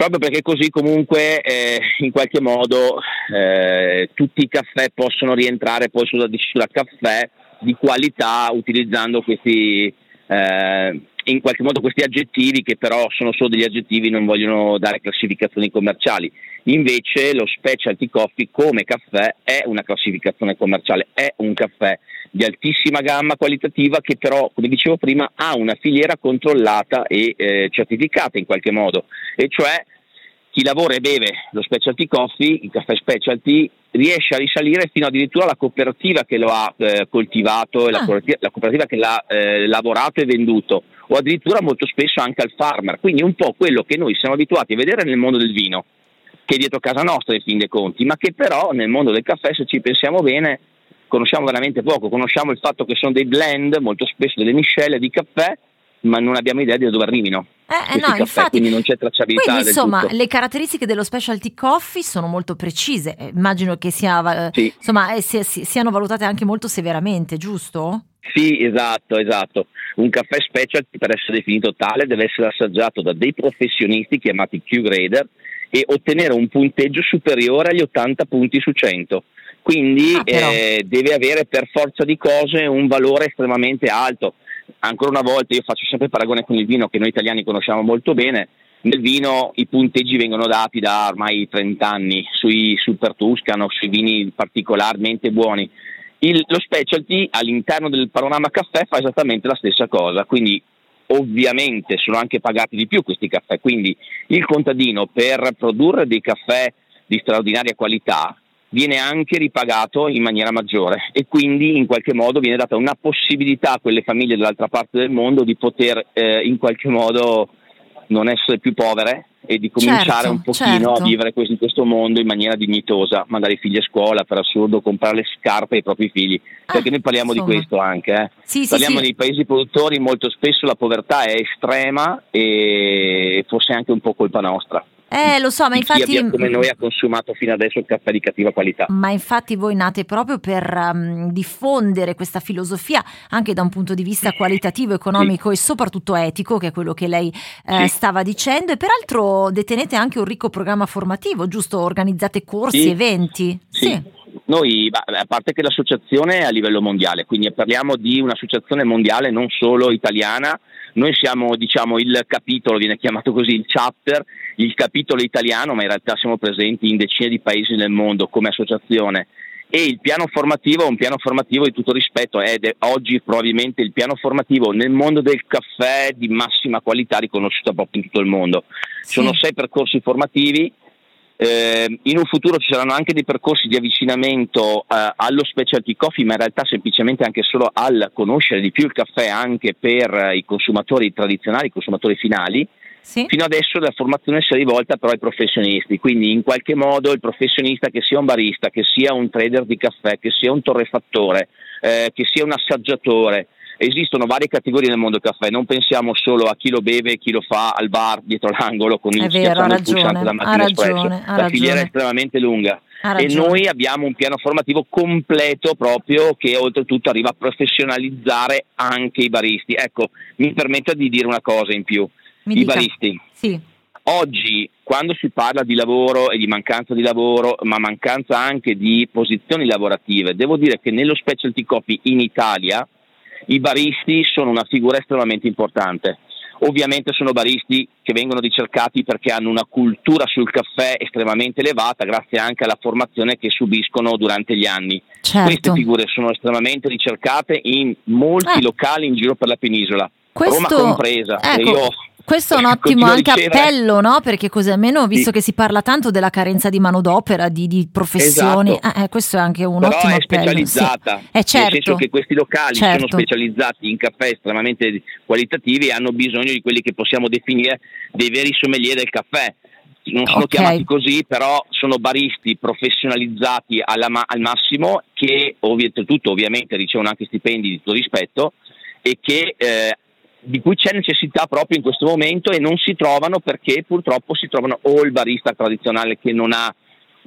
proprio perché così comunque eh, in qualche modo eh, tutti i caffè possono rientrare poi sulla dicitura caffè di qualità utilizzando questi eh, in qualche modo questi aggettivi che però sono solo degli aggettivi non vogliono dare classificazioni commerciali. Invece lo specialty coffee come caffè è una classificazione commerciale è un caffè di altissima gamma qualitativa che però come dicevo prima ha una filiera controllata e eh, certificata in qualche modo. E cioè chi lavora e beve lo specialty coffee, il caffè specialty, riesce a risalire fino addirittura alla cooperativa che lo ha eh, coltivato, e la, Ah. cooperativa, la cooperativa che l'ha eh, lavorato e venduto, o addirittura molto spesso anche al farmer. Quindi un po' quello che noi siamo abituati a vedere nel mondo del vino, che è dietro casa nostra in fin dei conti, ma che però nel mondo del caffè, se ci pensiamo bene, conosciamo veramente poco. Conosciamo il fatto che sono dei blend, molto spesso delle miscele di caffè, ma non abbiamo idea di dove arrivino. Eh, eh, no, caffè, infatti. quindi non c'è tracciabilità Quindi, insomma, tutto. le caratteristiche dello specialty coffee sono molto precise. Eh, Immagino che sia, eh, Sì. insomma, eh, sia- si- siano valutate anche molto severamente, giusto? Sì, esatto, esatto. Un caffè specialty per essere definito tale deve essere assaggiato da dei professionisti chiamati Q-grader e ottenere un punteggio superiore agli 80 punti su 100. Quindi Ah, eh, deve avere per forza di cose un valore estremamente alto. Ancora una volta io faccio sempre paragone con il vino che noi italiani conosciamo molto bene. Nel vino i punteggi vengono dati da ormai 30 anni sui super Tuscano, sui vini particolarmente buoni. Il- lo specialty all'interno del panorama caffè fa esattamente la stessa cosa, quindi ovviamente sono anche pagati di più questi caffè, quindi il contadino per produrre dei caffè di straordinaria qualità viene anche ripagato in maniera maggiore e quindi in qualche modo viene data una possibilità a quelle famiglie dall'altra parte del mondo di poter eh, in qualche modo non essere più povere e di cominciare Certo, un pochino certo. a vivere questo- in questo mondo in maniera dignitosa, mandare i figli a scuola, per assurdo, comprare le scarpe ai propri figli, perché Ah, noi parliamo insomma. di questo anche. eh. Sì, sì, Parliamo sì. dei paesi produttori, molto spesso la povertà è estrema e forse anche un po' colpa nostra. Eh, lo so, ma chi infatti. abbia- come noi ha consumato fino adesso il caffè di cattiva qualità. Ma infatti voi nate proprio per um, diffondere questa filosofia anche da un punto di vista qualitativo, economico e soprattutto etico, che è quello che lei eh, Sì. stava dicendo. E peraltro detenete anche un ricco programma formativo, giusto? Organizzate corsi, Sì. eventi. Sì. Noi, a parte che l'associazione è a livello mondiale, quindi parliamo di un'associazione mondiale non solo italiana, noi siamo diciamo, il capitolo, viene chiamato così il chapter, il capitolo italiano, ma in realtà siamo presenti in decine di paesi nel mondo come associazione. E il piano formativo è un piano formativo di tutto rispetto ed è oggi probabilmente il piano formativo nel mondo del caffè di massima qualità riconosciuto proprio in tutto il mondo. Sì. Sono sei percorsi formativi eh, in un futuro ci saranno anche dei percorsi di avvicinamento eh, allo specialty coffee, ma in realtà semplicemente anche solo al conoscere di più il caffè anche per eh, i consumatori tradizionali, i consumatori finali. Sì. Fino adesso la formazione si è rivolta però ai professionisti, quindi in qualche modo il professionista che sia un barista, che sia un trader di caffè, che sia un torrefattore, eh, che sia un assaggiatore, esistono varie categorie nel mondo del caffè, non pensiamo solo a chi lo beve e chi lo fa al bar dietro l'angolo con il pulsante da mattina espresso. La ragione. filiera è estremamente lunga e noi abbiamo un piano formativo completo proprio che oltretutto arriva a professionalizzare anche i baristi. Ecco, mi permetta di dire una cosa in più. Mi I dica. baristi. Sì. Oggi, quando si parla di lavoro e di mancanza di lavoro, ma mancanza anche di posizioni lavorative, devo dire che nello specialty coffee in Italia i baristi sono una figura estremamente importante. Ovviamente sono baristi che vengono ricercati perché hanno una cultura sul caffè estremamente elevata, grazie anche alla formazione che subiscono durante gli anni. Certo. Queste figure sono estremamente ricercate in molti eh. locali in giro per la penisola, Questo, Roma compresa. Ecco, Io questo è un ottimo continuo a anche appello, no? Perché così almeno, visto Sì. che si parla tanto della carenza di manodopera, di, di professioni, Esatto. eh, eh, questo è anche un però ottimo è appello. specializzata, Sì. Eh, certo. nel senso che questi locali Certo. sono specializzati in caffè estremamente qualitativi e hanno bisogno di quelli che possiamo definire dei veri sommelier del caffè. Non sono Ok. chiamati così, però sono baristi professionalizzati ma- al massimo che ovvi- tutto ovviamente ricevono anche stipendi di tutto rispetto e che eh, di cui c'è necessità proprio in questo momento e non si trovano perché purtroppo si trovano o il barista tradizionale che non ha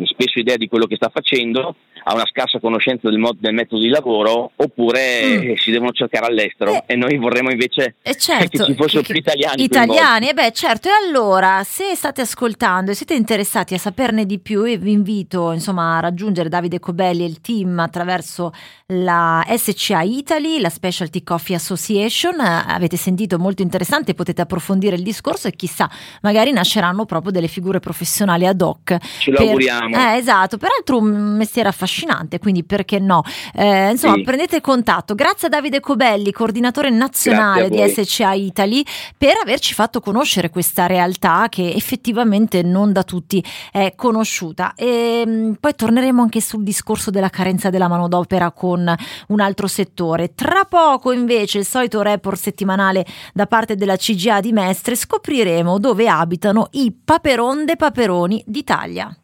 spesso idea di quello che sta facendo, ha una scarsa conoscenza del, mod- del metodo di lavoro, oppure Mm. eh, si devono cercare all'estero Eh. e noi vorremmo invece Eh certo, che ci fossero più italiani. Italiani, e beh certo, e allora se state ascoltando e siete interessati a saperne di più, io vi invito insomma a raggiungere Davide Cobelli e il team attraverso la SCA Italy, la Specialty Coffee Association, Eh, avete sentito molto interessante, potete approfondire il discorso e chissà, magari nasceranno proprio delle figure professionali ad hoc. Ce lo per- auguriamo. Eh, esatto, peraltro un mestiere affascinante, quindi perché no? Eh, insomma, Sì. prendete contatto. Grazie a Davide Cobelli, coordinatore nazionale di. SCA Italy, per averci fatto conoscere questa realtà che effettivamente non da tutti è conosciuta. E mh, poi torneremo anche sul discorso della carenza della manodopera con un altro settore. Tra poco, invece, il solito report settimanale da parte della CGA di Mestre, scopriremo dove abitano i paperonde paperoni d'Italia.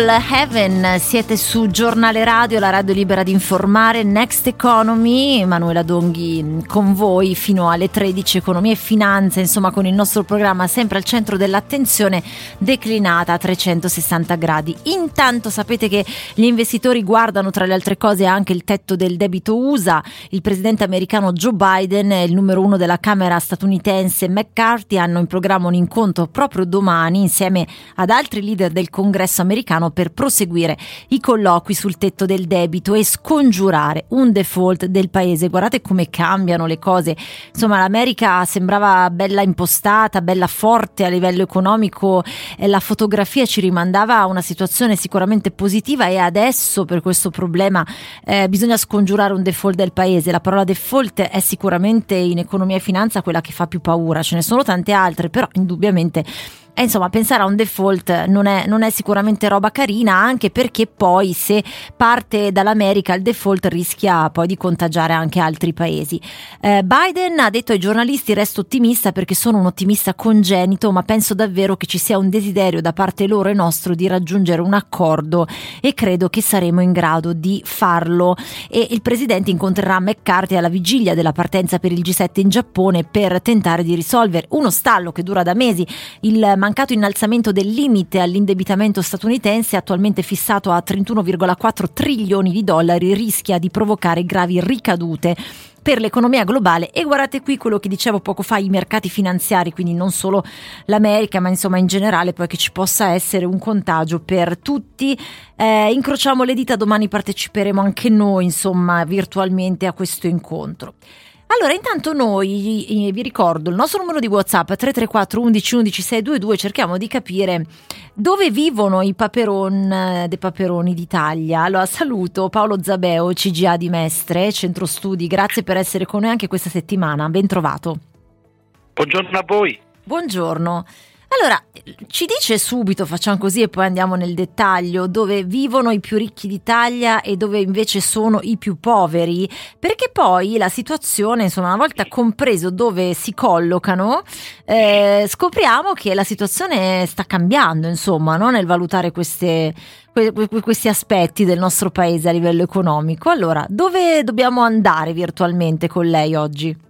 People Heaven, siete su Giornale Radio, la radio libera di informare, Next Economy, Emanuela Donghi con voi fino alle 13, economia e finanza, insomma con il nostro programma sempre al centro dell'attenzione declinata a 360 gradi. Intanto sapete che gli investitori guardano tra le altre cose anche il tetto del debito USA, il presidente americano Joe Biden e il numero uno della Camera statunitense McCarthy hanno in programma un incontro proprio domani insieme ad altri leader del congresso americano per proseguire i colloqui sul tetto del debito e scongiurare un default del paese. Guardate come cambiano le cose. Insomma, l'America sembrava bella impostata, bella forte a livello economico la fotografia ci rimandava a una situazione sicuramente positiva e adesso per questo problema eh, bisogna scongiurare un default del paese. La parola default è sicuramente in economia e finanza quella che fa più paura. Ce ne sono tante altre, però indubbiamente e insomma, pensare a un default non è, non è, sicuramente roba carina, anche perché poi se parte dall'America il default rischia poi di contagiare anche altri paesi. Eh, Biden ha detto ai giornalisti resto ottimista perché sono un ottimista congenito, ma penso davvero che ci sia un desiderio da parte loro e nostro di raggiungere un accordo e credo che saremo in grado di farlo. E il presidente incontrerà McCarthy alla vigilia della partenza per il G7 in Giappone per tentare di risolvere uno stallo che dura da mesi. Il mancato innalzamento del limite all'indebitamento statunitense, attualmente fissato a 31,4 trilioni di dollari, rischia di provocare gravi ricadute per l'economia globale e guardate qui quello che dicevo poco fa, i mercati finanziari, quindi non solo l'America, ma insomma in generale poi che ci possa essere un contagio per tutti. Eh, incrociamo le dita, domani parteciperemo anche noi, insomma, virtualmente a questo incontro. Allora, intanto noi, vi ricordo, il nostro numero di WhatsApp 334 11 11 622, cerchiamo di capire dove vivono i paperon dei paperoni d'Italia. Allora, saluto Paolo Zabeo, CGA di Mestre, Centro Studi, grazie per essere con noi anche questa settimana, ben trovato. Buongiorno a voi. Buongiorno. Allora, ci dice subito, facciamo così e poi andiamo nel dettaglio, dove vivono i più ricchi d'Italia e dove invece sono i più poveri, perché poi la situazione, insomma, una volta compreso dove si collocano, eh, scopriamo che la situazione sta cambiando, insomma, no? nel valutare queste, questi aspetti del nostro paese a livello economico. Allora, dove dobbiamo andare virtualmente con lei oggi?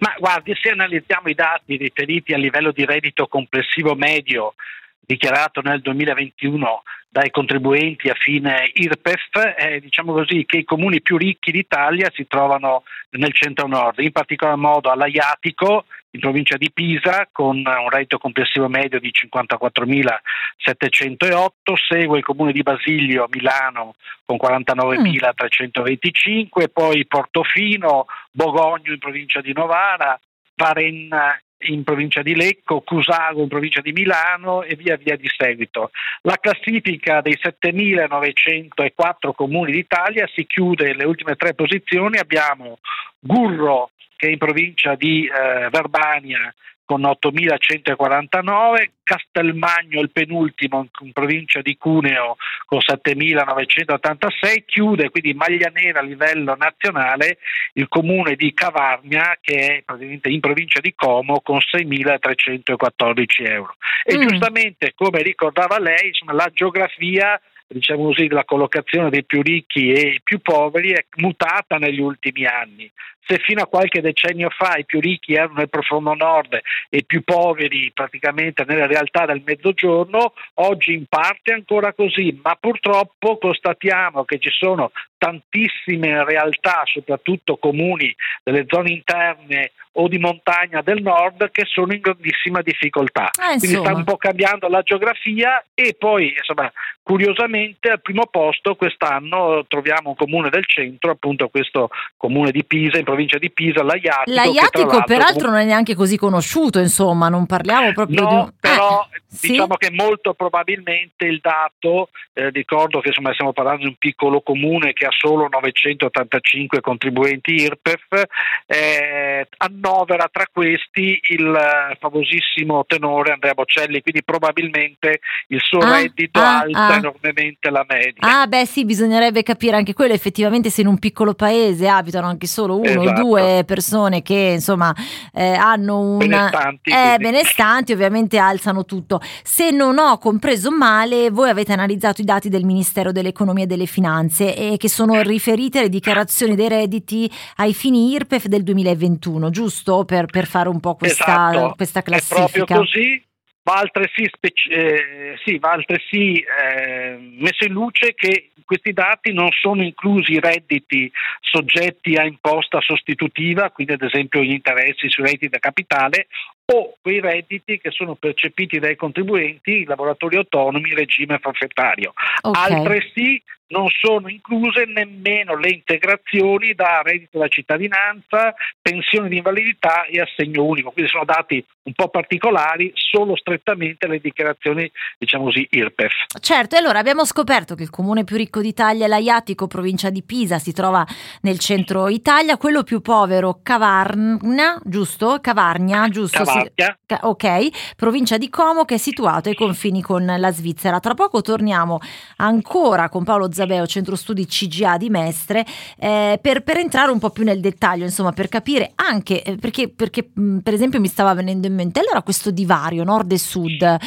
Ma guardi, se analizziamo i dati riferiti a livello di reddito complessivo medio dichiarato nel 2021 dai contribuenti a fine IRPEF, eh, diciamo così che i comuni più ricchi d'Italia si trovano nel centro-nord, in particolar modo all'Aiatico, in provincia di Pisa, con un reddito complessivo medio di 54.708, segue il comune di Basilio a Milano con 49.325, poi Portofino, Bogogno in provincia di Novara, Varenna in provincia di Lecco, Cusago in provincia di Milano e via via di seguito. La classifica dei 7.904 comuni d'Italia si chiude le ultime tre posizioni, abbiamo Gurro che è in provincia di eh, Verbania con 8.149, Castelmagno il penultimo in provincia di Cuneo con 7.986, chiude quindi maglia nera a livello nazionale il comune di Cavarnia che è in provincia di Como con 6.314 euro. E mm. giustamente come ricordava lei, insomma, la geografia diciamo così, la collocazione dei più ricchi e i più poveri è mutata negli ultimi anni. Se fino a qualche decennio fa i più ricchi erano nel profondo nord e i più poveri praticamente nella realtà del mezzogiorno, oggi in parte è ancora così, ma purtroppo constatiamo che ci sono tantissime realtà, soprattutto comuni delle zone interne o di montagna del nord che sono in grandissima difficoltà. Eh, Quindi sta un po' cambiando la geografia e poi insomma, curiosamente al primo posto quest'anno troviamo un comune del centro, appunto questo comune di Pisa, in provincia di Pisa, l'Aiatico. L'Aiatico peraltro non è neanche così conosciuto, insomma, non parliamo proprio no, di un... però eh, diciamo sì? che molto probabilmente il dato, eh, ricordo che insomma, stiamo parlando di un piccolo comune che ha solo 985 contribuenti IRPEF, eh, annovera tra questi il famosissimo tenore Andrea Bocelli, quindi probabilmente il suo ah, reddito ah, alza ah. enormemente la media. Ah, beh, sì, bisognerebbe capire anche quello. Effettivamente, se in un piccolo paese abitano anche solo uno o Esatto. due persone che insomma eh, hanno un Benestanti, eh, benestanti, ovviamente alzano tutto. Se non ho compreso male, voi avete analizzato i dati del Ministero dell'Economia e delle Finanze e che sono riferiti alle dichiarazioni dei redditi ai fini IRPEF del 2021, giusto? Per, per fare un po' questa, Esatto, questa È proprio classifica. così. Va altresì, spec- eh, sì, va altresì eh, messo in luce che in questi dati non sono inclusi i redditi soggetti a imposta sostitutiva, quindi ad esempio gli interessi sui redditi da capitale o quei redditi che sono percepiti dai contribuenti, i lavoratori autonomi in regime forfettario. Ok. Altresì non sono incluse nemmeno le integrazioni da reddito da cittadinanza, pensione di invalidità e assegno unico, quindi sono dati un po' particolari, solo strettamente le dichiarazioni, diciamo così, IRPEF. Certo, e allora abbiamo scoperto che il comune più ricco d'Italia è l'Aiatico, provincia di Pisa, si trova nel centro Italia, quello più povero Cavarna, giusto? Cavarnia, giusto? Ca- Ok, provincia di Como che è situato ai confini con la Svizzera. Tra poco torniamo ancora con Paolo Zabeo, centro studi CGA di Mestre, eh, per, per entrare un po' più nel dettaglio, insomma, per capire anche, eh, perché, perché mh, per esempio mi stava venendo in mente, allora questo divario nord e sud eh,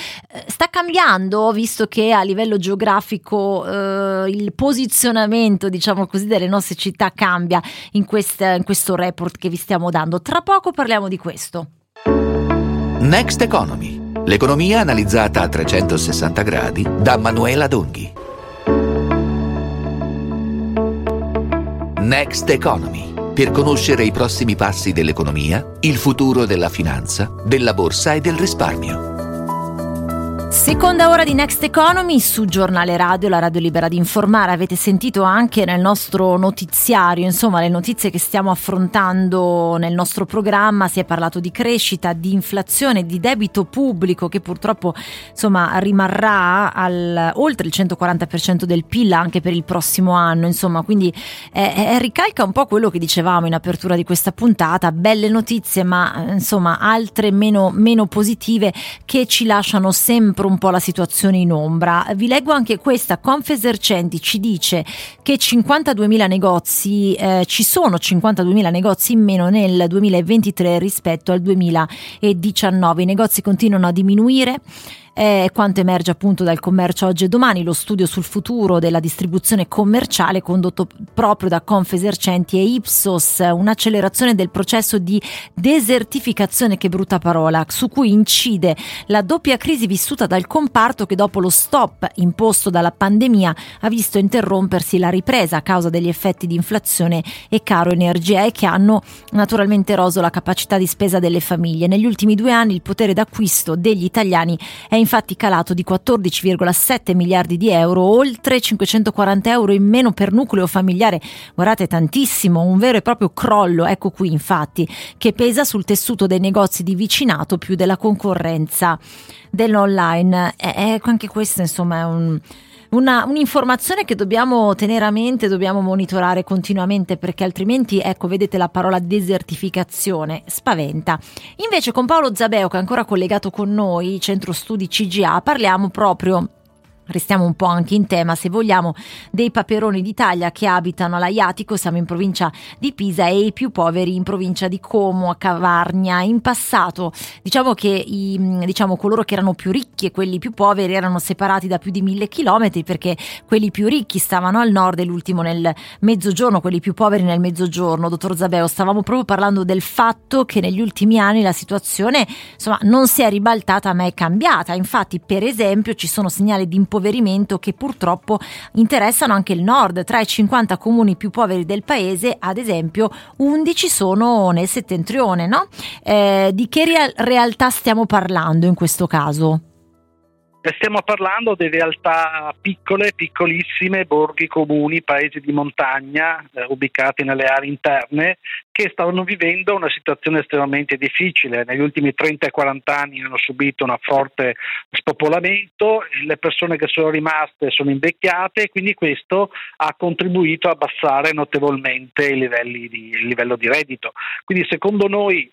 sta cambiando, visto che a livello geografico eh, il posizionamento, diciamo così, delle nostre città cambia in, quest- in questo report che vi stiamo dando. Tra poco parliamo di questo. Next Economy. L'economia analizzata a 360 gradi da Manuela Donghi. Next Economy. Per conoscere i prossimi passi dell'economia, il futuro della finanza, della borsa e del risparmio. Seconda ora di Next Economy su Giornale Radio, la radio libera di informare. Avete sentito anche nel nostro notiziario, insomma, le notizie che stiamo affrontando nel nostro programma. Si è parlato di crescita, di inflazione, di debito pubblico che purtroppo insomma rimarrà al, oltre il 140% del PIL anche per il prossimo anno. Insomma, quindi eh, eh, ricalca un po' quello che dicevamo in apertura di questa puntata. Belle notizie, ma eh, insomma altre meno, meno positive che ci lasciano sempre un po' la situazione in ombra. Vi leggo anche questa, Confesercenti ci dice che 52.000 negozi, eh, ci sono 52.000 negozi in meno nel 2023 rispetto al 2019, i negozi continuano a diminuire. È quanto emerge appunto dal commercio oggi e domani, lo studio sul futuro della distribuzione commerciale condotto proprio da Confesercenti e Ipsos, un'accelerazione del processo di desertificazione, che brutta parola, su cui incide la doppia crisi vissuta dal comparto che dopo lo stop imposto dalla pandemia ha visto interrompersi la ripresa a causa degli effetti di inflazione e caro energia e che hanno naturalmente eroso la capacità di spesa delle famiglie. Negli ultimi due anni il potere d'acquisto degli italiani è infatti calato di 14,7 miliardi di euro, oltre 540 euro in meno per nucleo familiare. Guardate tantissimo, un vero e proprio crollo, ecco qui infatti, che pesa sul tessuto dei negozi di vicinato più della concorrenza dell'online. E, e anche questo insomma è un... Una, un'informazione che dobbiamo tenere a mente, dobbiamo monitorare continuamente perché altrimenti, ecco, vedete la parola desertificazione, spaventa. Invece con Paolo Zabeo, che è ancora collegato con noi, Centro Studi CGA, parliamo proprio Restiamo un po' anche in tema, se vogliamo, dei paperoni d'Italia che abitano all'Aiatico, siamo in provincia di Pisa, e i più poveri in provincia di Como, a Cavarnia. In passato, diciamo che i, diciamo, coloro che erano più ricchi e quelli più poveri erano separati da più di mille chilometri perché quelli più ricchi stavano al nord e l'ultimo nel mezzogiorno, quelli più poveri nel mezzogiorno. Dottor Zabeo, stavamo proprio parlando del fatto che negli ultimi anni la situazione insomma, non si è ribaltata ma è cambiata. Infatti, per esempio, ci sono segnali di impoverimento che purtroppo interessano anche il nord. Tra i 50 comuni più poveri del paese, ad esempio, 11 sono nel settentrione. No? Eh, di che rea- realtà stiamo parlando in questo caso? Stiamo parlando di realtà piccole, piccolissime, borghi comuni, paesi di montagna eh, ubicati nelle aree interne che stavano vivendo una situazione estremamente difficile. Negli ultimi 30 e 40 anni hanno subito un forte spopolamento, le persone che sono rimaste sono invecchiate e quindi questo ha contribuito a abbassare notevolmente i livelli di, il livello di reddito. Quindi secondo noi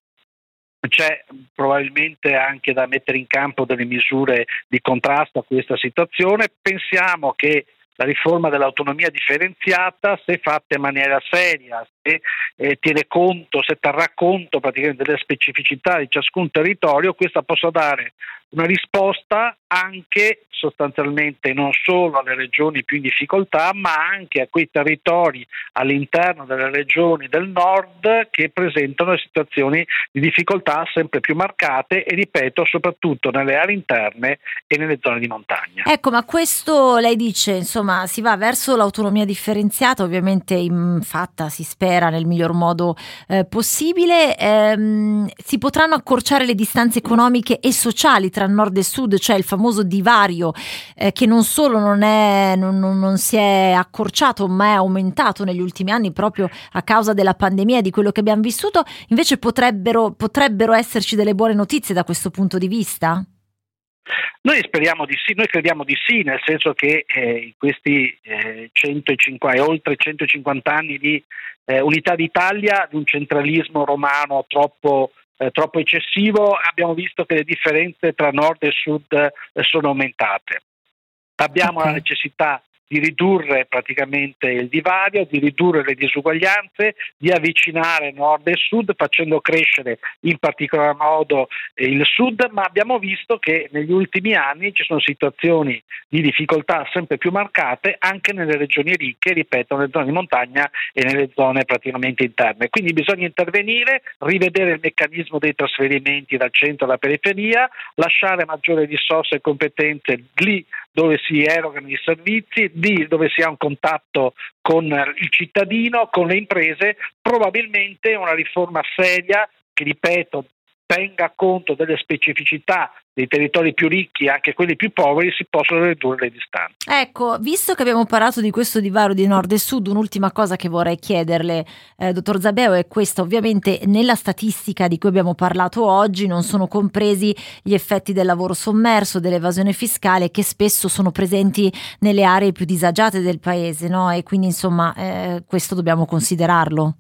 c'è probabilmente anche da mettere in campo delle misure di contrasto a questa situazione. Pensiamo che la riforma dell'autonomia differenziata, se fatta in maniera seria, eh, tiene conto, se terrà conto praticamente delle specificità di ciascun territorio, questa possa dare una risposta anche sostanzialmente non solo alle regioni più in difficoltà, ma anche a quei territori all'interno delle regioni del nord che presentano situazioni di difficoltà sempre più marcate e ripeto soprattutto nelle aree interne e nelle zone di montagna. Ecco, ma questo lei dice, insomma, si va verso l'autonomia differenziata, ovviamente in fatta si spera nel miglior modo eh, possibile, ehm, si potranno accorciare le distanze economiche e sociali tra nord e sud, cioè il famoso divario eh, che non solo non, è, non, non, non, si è accorciato ma è aumentato negli ultimi anni proprio a causa della pandemia e di quello che abbiamo vissuto, invece potrebbero, potrebbero esserci delle buone notizie da questo punto di vista? Noi speriamo di sì, noi crediamo di sì, nel senso che eh, in questi eh, 150, oltre 150 anni di eh, unità d'Italia, di un centralismo romano troppo eh, troppo eccessivo, abbiamo visto che le differenze tra nord e sud eh, sono aumentate. Abbiamo okay. la necessità di ridurre praticamente il divario, di ridurre le disuguaglianze, di avvicinare nord e sud facendo crescere in particolar modo il sud, ma abbiamo visto che negli ultimi anni ci sono situazioni di difficoltà sempre più marcate anche nelle regioni ricche, ripeto, nelle zone di montagna e nelle zone praticamente interne. Quindi bisogna intervenire, rivedere il meccanismo dei trasferimenti dal centro alla periferia, lasciare maggiori risorse e competenze lì dove si erogano i servizi, di dove si ha un contatto con il cittadino, con le imprese, probabilmente una riforma seria che, ripeto, tenga conto delle specificità dei territori più ricchi e anche quelli più poveri si possono ridurre le distanze. Ecco, visto che abbiamo parlato di questo divario di nord e sud, un'ultima cosa che vorrei chiederle, eh, dottor Zabeo, è questa. Ovviamente nella statistica di cui abbiamo parlato oggi non sono compresi gli effetti del lavoro sommerso, dell'evasione fiscale che spesso sono presenti nelle aree più disagiate del paese, no? E quindi insomma eh, questo dobbiamo considerarlo.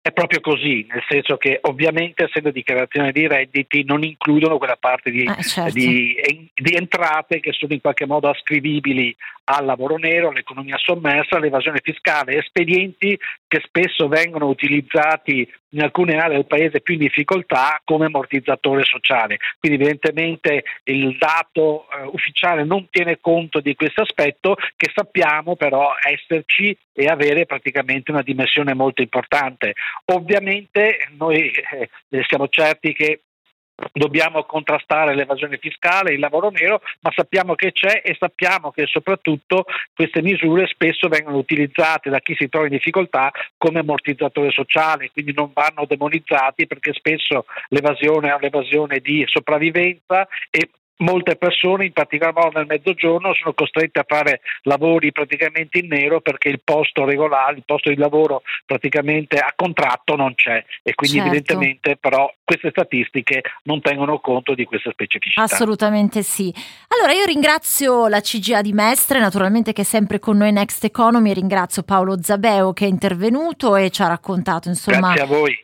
È proprio così, nel senso che ovviamente essendo dichiarazioni di redditi non includono quella parte di, eh, certo. di, di, entrate che sono in qualche modo ascrivibili al lavoro nero, all'economia sommersa, all'evasione fiscale, espedienti che spesso vengono utilizzati in alcune aree del paese più in difficoltà come ammortizzatore sociale. Quindi evidentemente il dato eh, ufficiale non tiene conto di questo aspetto che sappiamo però esserci e avere praticamente una dimensione molto importante. Ovviamente noi eh, siamo certi che dobbiamo contrastare l'evasione fiscale, il lavoro nero, ma sappiamo che c'è e sappiamo che soprattutto queste misure spesso vengono utilizzate da chi si trova in difficoltà come ammortizzatore sociale, quindi non vanno demonizzati perché spesso l'evasione è un'evasione di sopravvivenza e molte persone, in particolar modo nel mezzogiorno, sono costrette a fare lavori praticamente in nero perché il posto regolare, il posto di lavoro praticamente a contratto non c'è e quindi certo. evidentemente però queste statistiche non tengono conto di queste specificità. Assolutamente sì. Allora io ringrazio la CGA di Mestre, naturalmente che è sempre con noi Next Economy, ringrazio Paolo Zabeo che è intervenuto e ci ha raccontato insomma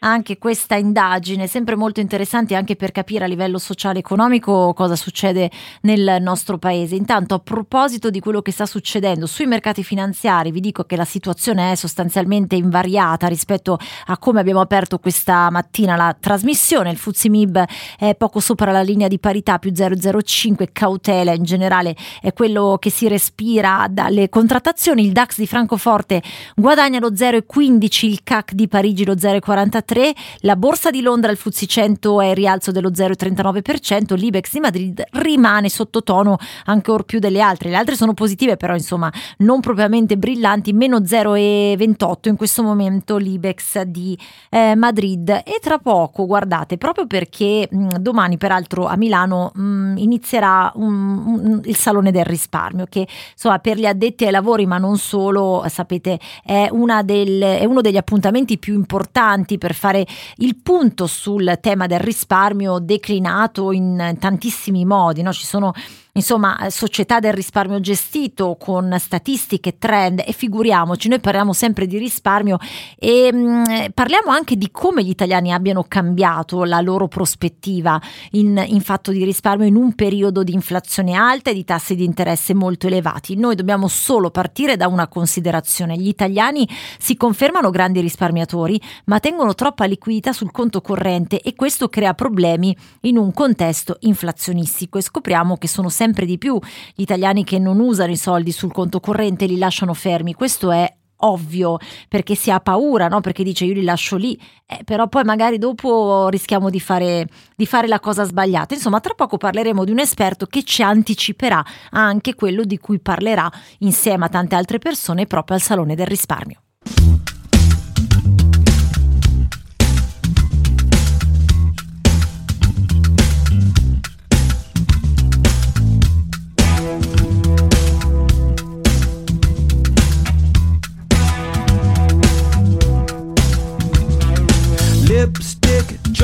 anche questa indagine, sempre molto interessante anche per capire a livello sociale e economico cosa succede succede nel nostro paese. Intanto a proposito di quello che sta succedendo sui mercati finanziari, vi dico che la situazione è sostanzialmente invariata rispetto a come abbiamo aperto questa mattina la trasmissione. Il Fuzzi Mib è poco sopra la linea di parità più 0,05, cautela in generale è quello che si respira dalle contrattazioni. Il DAX di Francoforte guadagna lo 0,15, il CAC di Parigi lo 0,43, la borsa di Londra, il Fuzzi 100 è in rialzo dello 0,39%, l'Ibex di Madrid rimane sottotono ancora più delle altre. Le altre sono positive, però insomma non propriamente brillanti, meno 0,28 in questo momento l'Ibex di eh, Madrid. E tra poco, guardate, proprio perché mh, domani peraltro a Milano mh, inizierà un, un, il Salone del Risparmio, che insomma per gli addetti ai lavori, ma non solo, sapete, è, del, è uno degli appuntamenti più importanti per fare il punto sul tema del risparmio declinato in tantissimi modi modi, no? ci sono insomma società del risparmio gestito con statistiche, trend e figuriamoci, noi parliamo sempre di risparmio e mh, mm, parliamo anche di come gli italiani abbiano cambiato la loro prospettiva in, in fatto di risparmio in un periodo di inflazione alta e di tassi di interesse molto elevati. Noi dobbiamo solo partire da una considerazione, gli italiani si confermano grandi risparmiatori ma tengono troppa liquidità sul conto corrente e questo crea problemi in un contesto inflazionistico e scopriamo che sono sempre di più gli italiani che non usano i soldi sul conto corrente, li lasciano fermi. Questo è ovvio perché si ha paura, no? perché dice io li lascio lì, eh, però poi magari dopo rischiamo di fare, di fare la cosa sbagliata. Insomma, tra poco parleremo di un esperto che ci anticiperà anche quello di cui parlerà insieme a tante altre persone proprio al Salone del Risparmio.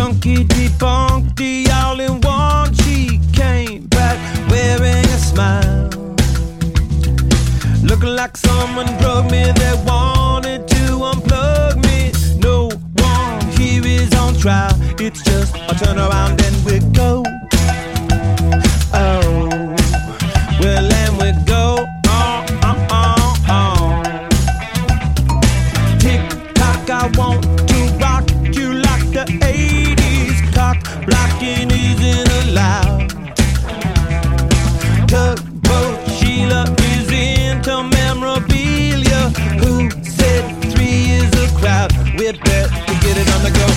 Junkie debunked the all in one. She came back wearing a smile. Looking like someone drugged me that wanted to unplug me. No one here is on trial. It's just a turn around and we go. Crowd? We'd better get it on the go.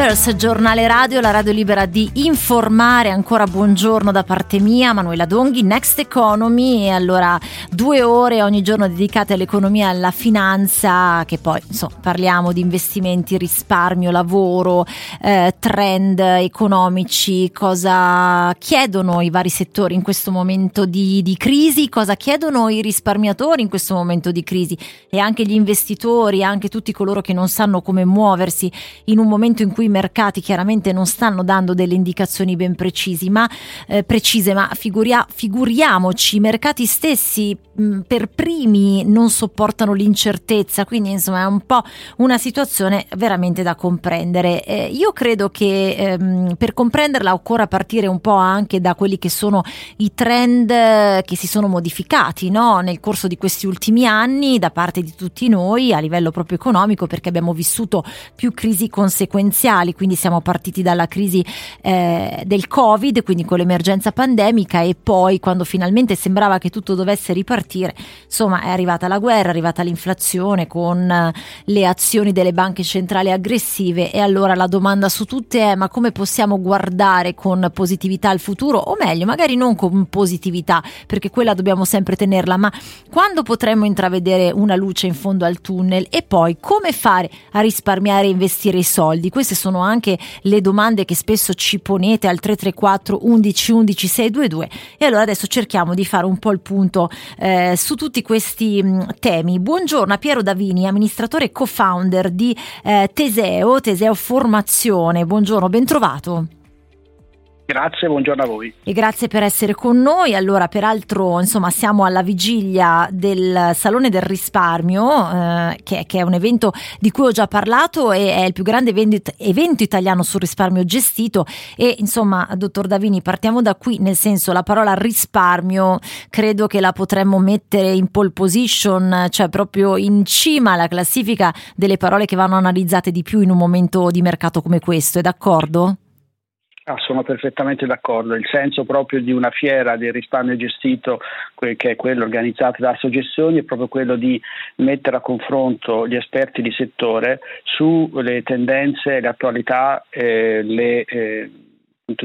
Peppers, giornale radio, la radio libera di informare. Ancora buongiorno da parte mia, Manuela Donghi, Next Economy. E allora due ore ogni giorno dedicate all'economia e alla finanza, che poi insomma parliamo di investimenti, risparmio, lavoro, eh, trend economici, cosa chiedono i vari settori in questo momento di, di crisi, cosa chiedono i risparmiatori in questo momento di crisi e anche gli investitori, anche tutti coloro che non sanno come muoversi in un momento in cui i mercati chiaramente non stanno dando delle indicazioni ben precisi, ma, eh, precise, ma figuria, figuriamoci, i mercati stessi mh, per primi non sopportano l'incertezza, quindi insomma è un po' una situazione veramente da comprendere. Eh, io credo che ehm, per comprenderla occorra partire un po' anche da quelli che sono i trend che si sono modificati no? nel corso di questi ultimi anni da parte di tutti noi a livello proprio economico perché abbiamo vissuto più crisi conseguenziali, quindi siamo partiti dalla crisi eh, del Covid, quindi con l'emergenza pandemica e poi quando finalmente sembrava che tutto dovesse ripartire, insomma è arrivata la guerra, è arrivata l'inflazione con eh, le azioni delle banche centrali aggressive e allora la domanda su tutte è ma come possiamo guardare con positività al futuro o meglio magari non con positività perché quella dobbiamo sempre tenerla ma quando potremmo intravedere una luce in fondo al tunnel e poi come fare a risparmiare e investire i soldi? Queste sono anche le domande che spesso ci ponete al 334 11 11 622 e allora adesso cerchiamo di fare un po' il punto eh, su tutti questi mh, mm, temi. Buongiorno a Piero Davini, amministratore e co-founder di eh, Teseo, Teseo Formazione. Buongiorno, ben trovato. Grazie, buongiorno a voi. E grazie per essere con noi. Allora, peraltro, insomma, siamo alla vigilia del Salone del Risparmio, eh, che, che, è un evento di cui ho già parlato e è il più grande evento, evento italiano sul risparmio gestito. E insomma, dottor Davini, partiamo da qui, nel senso la parola risparmio credo che la potremmo mettere in pole position, cioè proprio in cima alla classifica delle parole che vanno analizzate di più in un momento di mercato come questo, è d'accordo? Ah, sono perfettamente d'accordo, il senso proprio di una fiera del risparmio gestito, che è quello organizzato da Assogestioni, è proprio quello di mettere a confronto gli esperti di settore sulle tendenze, le attualità, eh, le eh,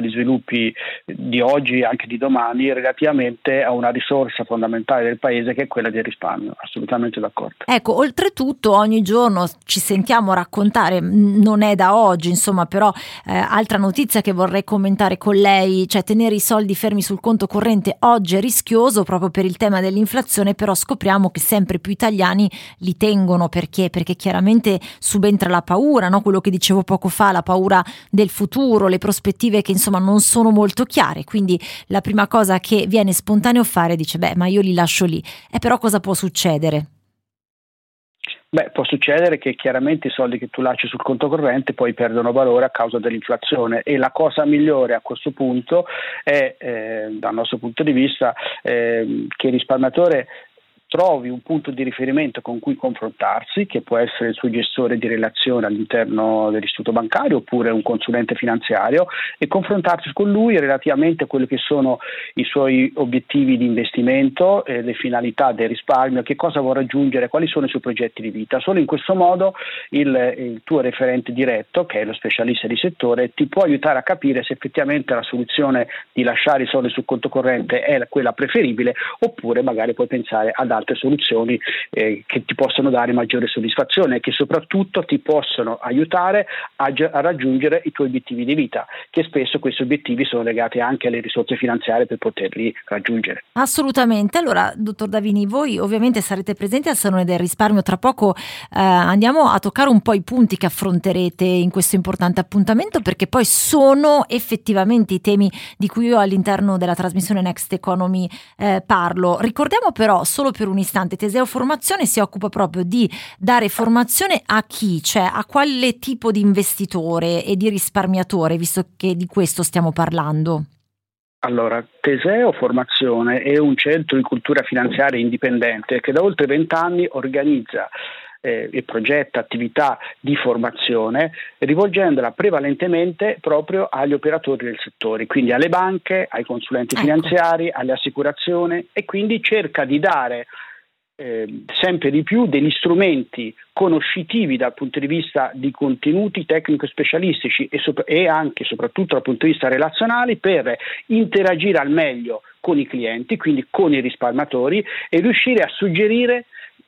gli sviluppi di oggi e anche di domani relativamente a una risorsa fondamentale del paese che è quella del risparmio. Assolutamente d'accordo. Ecco, oltretutto ogni giorno ci sentiamo raccontare, non è da oggi, insomma, però eh, altra notizia che vorrei commentare con lei, cioè tenere i soldi fermi sul conto corrente oggi è rischioso proprio per il tema dell'inflazione, però scopriamo che sempre più italiani li tengono perché? Perché chiaramente subentra la paura, no? quello che dicevo poco fa, la paura del futuro, le prospettive che insomma non sono molto chiare, quindi la prima cosa che viene spontaneo fare dice beh ma io li lascio lì, e però cosa può succedere? Beh, può succedere che chiaramente i soldi che tu lasci sul conto corrente poi perdono valore a causa dell'inflazione e la cosa migliore a questo punto è, eh, dal nostro punto di vista, eh, che il risparmiatore trovi un punto di riferimento con cui confrontarsi, che può essere il suo gestore di relazione all'interno dell'istituto bancario oppure un consulente finanziario, e confrontarsi con lui relativamente a quelli che sono i suoi obiettivi di investimento, eh, le finalità del risparmio, che cosa vuole raggiungere, quali sono i suoi progetti di vita. Solo in questo modo il, il tuo referente diretto, che è lo specialista di settore, ti può aiutare a capire se effettivamente la soluzione di lasciare i soldi sul conto corrente è quella preferibile oppure magari puoi pensare ad altre altre soluzioni eh, che ti possono dare maggiore soddisfazione e che soprattutto ti possono aiutare a, a, raggiungere i tuoi obiettivi di vita, che spesso questi obiettivi sono legati anche alle risorse finanziarie per poterli raggiungere. Assolutamente. Allora, dottor Davini, voi ovviamente sarete presenti al Salone del Risparmio. Tra poco eh, andiamo a toccare un po' i punti che affronterete in questo importante appuntamento, perché poi sono effettivamente i temi di cui io all'interno della trasmissione Next Economy eh, parlo. Ricordiamo però solo per un un istante, Teseo Formazione si occupa proprio di dare formazione a chi, cioè a quale tipo di investitore e di risparmiatore, visto che di questo stiamo parlando. Allora, Teseo Formazione è un centro di cultura finanziaria indipendente che da oltre vent'anni organizza eh, e progetta attività di formazione rivolgendola prevalentemente proprio agli operatori del settore, quindi alle banche, ai consulenti ecco. finanziari, alle assicurazioni e quindi cerca di dare eh, sempre di più degli strumenti conoscitivi dal punto di vista di contenuti tecnico-specialistici e, sopra- e anche e soprattutto dal punto di vista relazionali per interagire al meglio con i clienti, quindi con i risparmiatori e riuscire a suggerire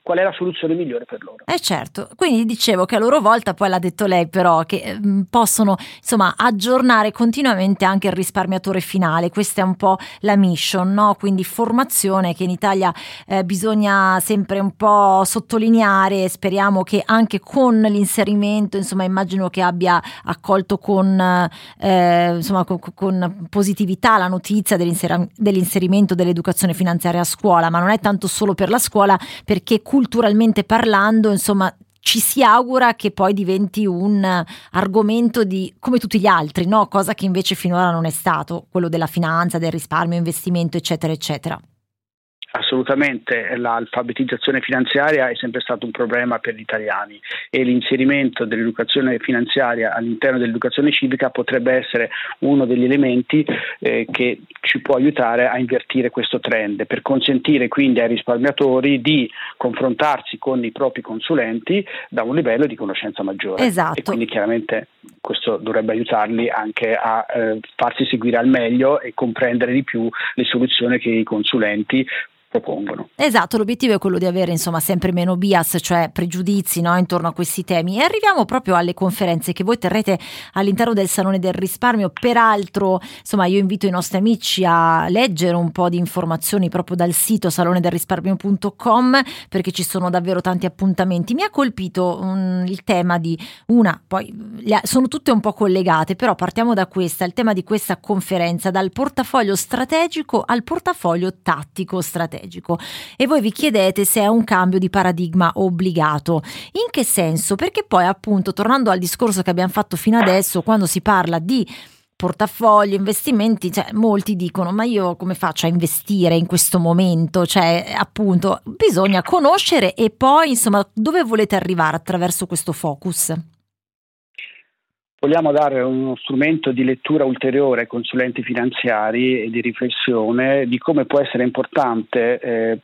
qual è la soluzione migliore per loro. Eh certo, quindi dicevo che a loro volta, poi l'ha detto lei però, che eh, possono insomma aggiornare continuamente anche il risparmiatore finale, questa è un po' la mission, no? quindi formazione che in Italia eh, bisogna sempre un po' sottolineare, speriamo che anche con l'inserimento, insomma immagino che abbia accolto con, eh, insomma, con, con positività la notizia dell'inser- dell'inserimento dell'educazione finanziaria a scuola, ma non è tanto solo per la scuola perché culturalmente parlando, insomma, ci si augura che poi diventi un argomento di come tutti gli altri, no? cosa che invece finora non è stato, quello della finanza, del risparmio, investimento, eccetera, eccetera. Assolutamente, l'alfabetizzazione finanziaria è sempre stato un problema per gli italiani e l'inserimento dell'educazione finanziaria all'interno dell'educazione civica potrebbe essere uno degli elementi eh, che ci può aiutare a invertire questo trend, per consentire quindi ai risparmiatori di confrontarsi con i propri consulenti da un livello di conoscenza maggiore. Esatto. E quindi chiaramente questo dovrebbe aiutarli anche a eh, farsi seguire al meglio e comprendere di più le soluzioni che i consulenti propongono. Esatto, l'obiettivo è quello di avere insomma sempre meno bias, cioè pregiudizi no, intorno a questi temi. E arriviamo proprio alle conferenze che voi terrete all'interno del Salone del Risparmio. Peraltro, insomma, io invito i nostri amici a leggere un po' di informazioni proprio dal sito salonedelrisparmio.com perché ci sono davvero tanti appuntamenti. Mi ha colpito um, il tema di una, poi sono tutte un po' collegate, però partiamo da questa, il tema di questa conferenza, dal portafoglio strategico al portafoglio tattico strategico strategico e voi vi chiedete se è un cambio di paradigma obbligato. In che senso? Perché poi appunto tornando al discorso che abbiamo fatto fino adesso, quando si parla di portafoglio, investimenti, cioè, molti dicono ma io come faccio a investire in questo momento? Cioè appunto bisogna conoscere e poi insomma dove volete arrivare attraverso questo focus? Vogliamo dare uno strumento di lettura ulteriore ai consulenti finanziari e di riflessione di come può essere importante, eh,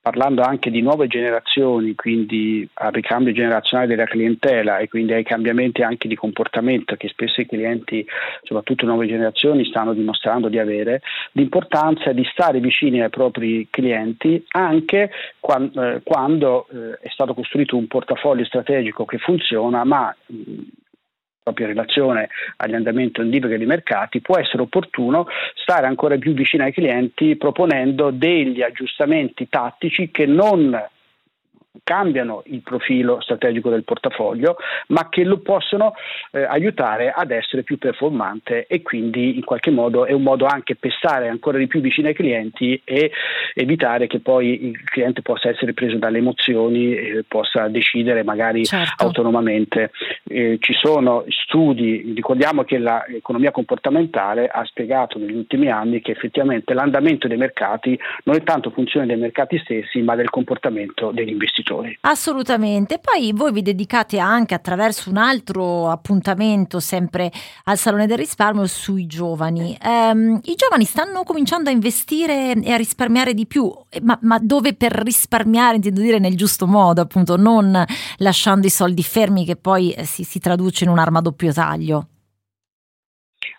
parlando anche di nuove generazioni, quindi al ricambio generazionale della clientela e quindi ai cambiamenti anche di comportamento che spesso i clienti, soprattutto nuove generazioni, stanno dimostrando di avere, l'importanza di stare vicini ai propri clienti anche quando, eh, quando eh, è stato costruito un portafoglio strategico che funziona, ma mh, proprio in relazione agli andamenti ondiviche dei mercati, può essere opportuno stare ancora più vicino ai clienti proponendo degli aggiustamenti tattici che non cambiano il profilo strategico del portafoglio, ma che lo possono eh, aiutare ad essere più performante e quindi in qualche modo è un modo anche per stare ancora di più vicino ai clienti e evitare che poi il cliente possa essere preso dalle emozioni e possa decidere magari certo. autonomamente. Eh, ci sono studi, ricordiamo che l'economia comportamentale ha spiegato negli ultimi anni che effettivamente l'andamento dei mercati non è tanto funzione dei mercati stessi, ma del comportamento degli investitori investitori. Assolutamente. Poi voi vi dedicate anche attraverso un altro appuntamento sempre al Salone del Risparmio sui giovani. Um, I giovani stanno cominciando a investire e a risparmiare di più, ma, ma dove per risparmiare intendo dire nel giusto modo, appunto, non lasciando i soldi fermi che poi eh, si, si traduce in un'arma a doppio taglio.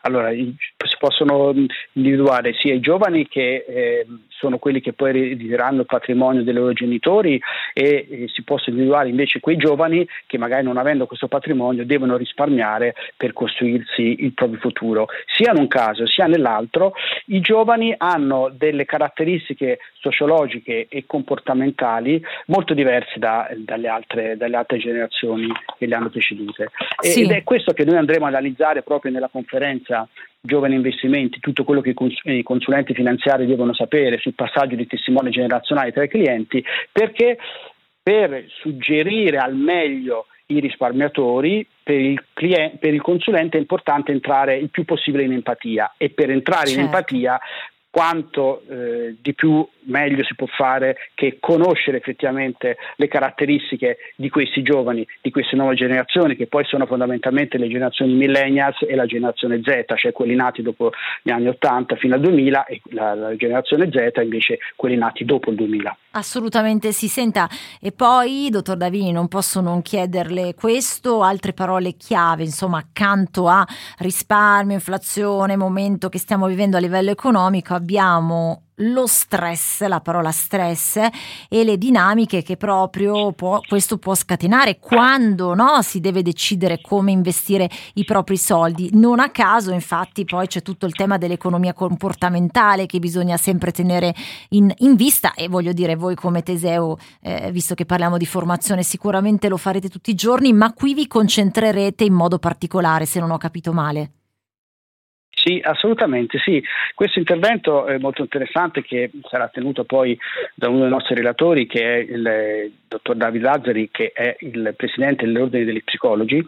Allora, si possono individuare sia i giovani che eh, sono quelli che poi erediteranno il patrimonio dei loro genitori e, e si possono individuare invece quei giovani che magari non avendo questo patrimonio devono risparmiare per costruirsi il proprio futuro. Sia in un caso sia nell'altro, i giovani hanno delle caratteristiche sociologiche e comportamentali molto diverse da, dalle, altre, dalle, altre, generazioni che le hanno precedute. Sì. Ed è questo che noi andremo a analizzare proprio nella conferenza giovani investimenti, tutto quello che i consulenti finanziari devono sapere sul passaggio di testimone generazionale tra i clienti, perché per suggerire al meglio i risparmiatori, per il, cliente, per il, consulente è importante entrare il più possibile in empatia e per entrare certo. in empatia quanto eh, di più meglio si può fare che conoscere effettivamente le caratteristiche di questi giovani, di queste nuove generazioni, che poi sono fondamentalmente le generazioni millennials e la generazione Z, cioè quelli nati dopo gli anni 80 fino al 2000 e la, la generazione Z invece quelli nati dopo il 2000. Assolutamente si senta. E poi, dottor Davini, non posso non chiederle questo, altre parole chiave, insomma, accanto a risparmio, inflazione, momento che stiamo vivendo a livello economico, abbiamo lo stress, la parola stress e le dinamiche che proprio può, questo può scatenare quando no, si deve decidere come investire i propri soldi. Non a caso, infatti, poi c'è tutto il tema dell'economia comportamentale che bisogna sempre tenere in, in vista e voglio dire, voi come Teseo, eh, visto che parliamo di formazione, sicuramente lo farete tutti i giorni, ma qui vi concentrerete in modo particolare, se non ho capito male. Sì, assolutamente sì. Questo intervento è molto interessante che sarà tenuto poi da uno dei nostri relatori che è il dottor Davide Lazzari che è il presidente dell'ordine degli psicologi,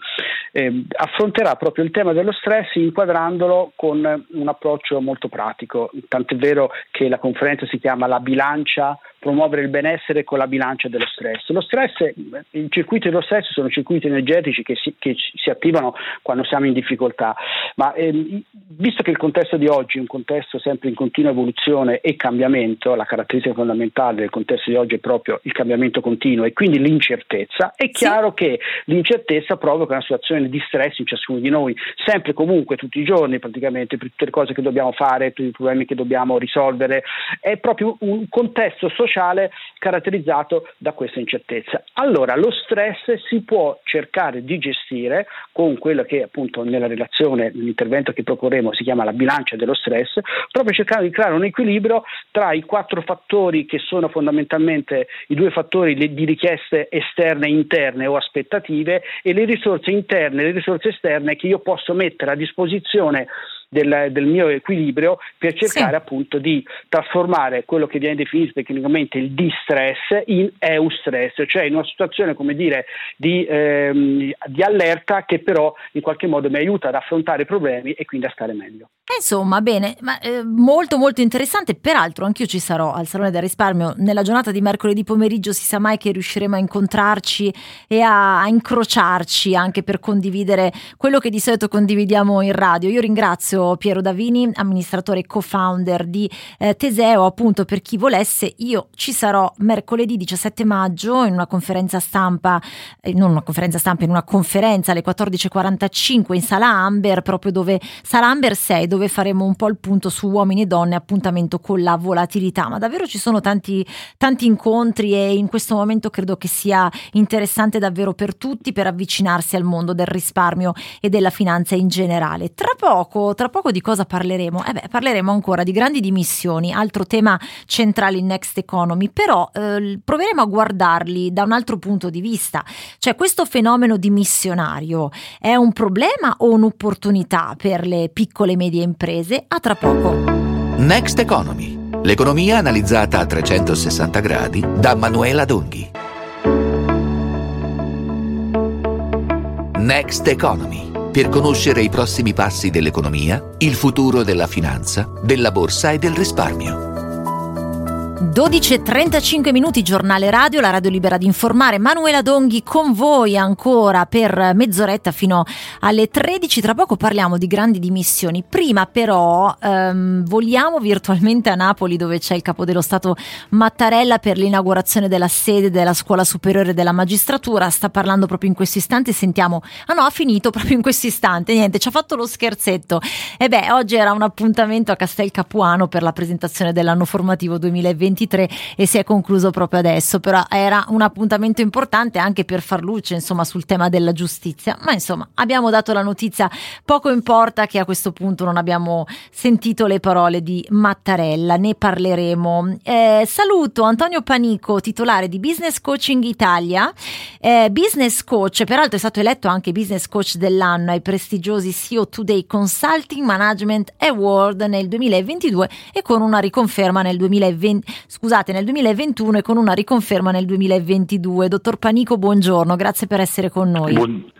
eh, affronterà proprio il tema dello stress inquadrandolo con un approccio molto pratico, tant'è vero che la conferenza si chiama La bilancia promuovere il benessere con la bilancia dello stress. Lo stress, i circuiti dello stress sono circuiti energetici che si, che si attivano quando siamo in difficoltà, ma ehm, visto che il contesto di oggi è un contesto sempre in continua evoluzione e cambiamento, la caratteristica fondamentale del contesto di oggi è proprio il cambiamento continuo e quindi l'incertezza, è chiaro sì. che l'incertezza provoca una situazione di stress in ciascuno di noi, sempre comunque tutti i giorni praticamente, per tutte le cose che dobbiamo fare, tutti i problemi che dobbiamo risolvere, è proprio un contesto sociale sociale caratterizzato da questa incertezza. Allora lo stress si può cercare di gestire con quello che appunto nella relazione, nell'intervento che proporremo si chiama la bilancia dello stress, proprio cercando di creare un equilibrio tra i quattro fattori che sono fondamentalmente i due fattori di richieste esterne interne o aspettative e le risorse interne e le risorse esterne che io posso mettere a disposizione del, del mio equilibrio per cercare sì. appunto di trasformare quello che viene definito tecnicamente il distress in eustress, cioè in una situazione come dire di, ehm, di allerta che però in qualche modo mi aiuta ad affrontare i problemi e quindi a stare meglio. Insomma, bene, ma, eh, molto molto interessante. Peraltro, anch'io ci sarò al Salone del Risparmio nella giornata di mercoledì pomeriggio. Si sa mai che riusciremo a incontrarci e a, a incrociarci anche per condividere quello che di solito condividiamo in radio. Io ringrazio Piero Davini, amministratore e co-founder di eh, Teseo. Appunto, per chi volesse, io ci sarò mercoledì 17 maggio in una conferenza stampa, eh, non una conferenza stampa, in una conferenza alle 14.45 in Sala Amber, proprio dove Sala Amber 6, dove faremo un po' il punto su uomini e donne, appuntamento con la volatilità, ma davvero ci sono tanti, tanti incontri e in questo momento credo che sia interessante davvero per tutti per avvicinarsi al mondo del risparmio e della finanza in generale. Tra poco, tra poco di cosa parleremo? Eh beh, parleremo ancora di grandi dimissioni, altro tema centrale in Next Economy, però eh, proveremo a guardarli da un altro punto di vista, cioè questo fenomeno dimissionario è un problema o un'opportunità per le piccole e medie imprese. A tra poco. Next Economy, l'economia analizzata a 360 gradi da Manuela Donghi. Next Economy, per conoscere i prossimi passi dell'economia, il futuro della finanza, della borsa e del risparmio. 12.35 minuti, giornale radio, la radio libera di informare. Manuela Donghi con voi ancora per mezz'oretta fino alle 13. Tra poco parliamo di grandi dimissioni. Prima però ehm, voliamo virtualmente a Napoli dove c'è il capo dello Stato Mattarella per l'inaugurazione della sede della Scuola Superiore della Magistratura. Sta parlando proprio in questo istante. Sentiamo. Ah no, ha finito proprio in questo istante. Niente, ci ha fatto lo scherzetto. E beh, oggi era un appuntamento a Castel Capuano per la presentazione dell'anno formativo 2020 2023 e si è concluso proprio adesso, però era un appuntamento importante anche per far luce insomma sul tema della giustizia, ma insomma abbiamo dato la notizia, poco importa che a questo punto non abbiamo sentito le parole di Mattarella, ne parleremo. Eh, saluto Antonio Panico, titolare di Business Coaching Italia, eh, business coach, peraltro è stato eletto anche business coach dell'anno ai prestigiosi CEO Today Consulting Management Award nel 2022 e con una riconferma nel 2020, scusate, nel 2021 e con una riconferma nel 2022. Dottor Panico, buongiorno, grazie per essere con noi. Buon...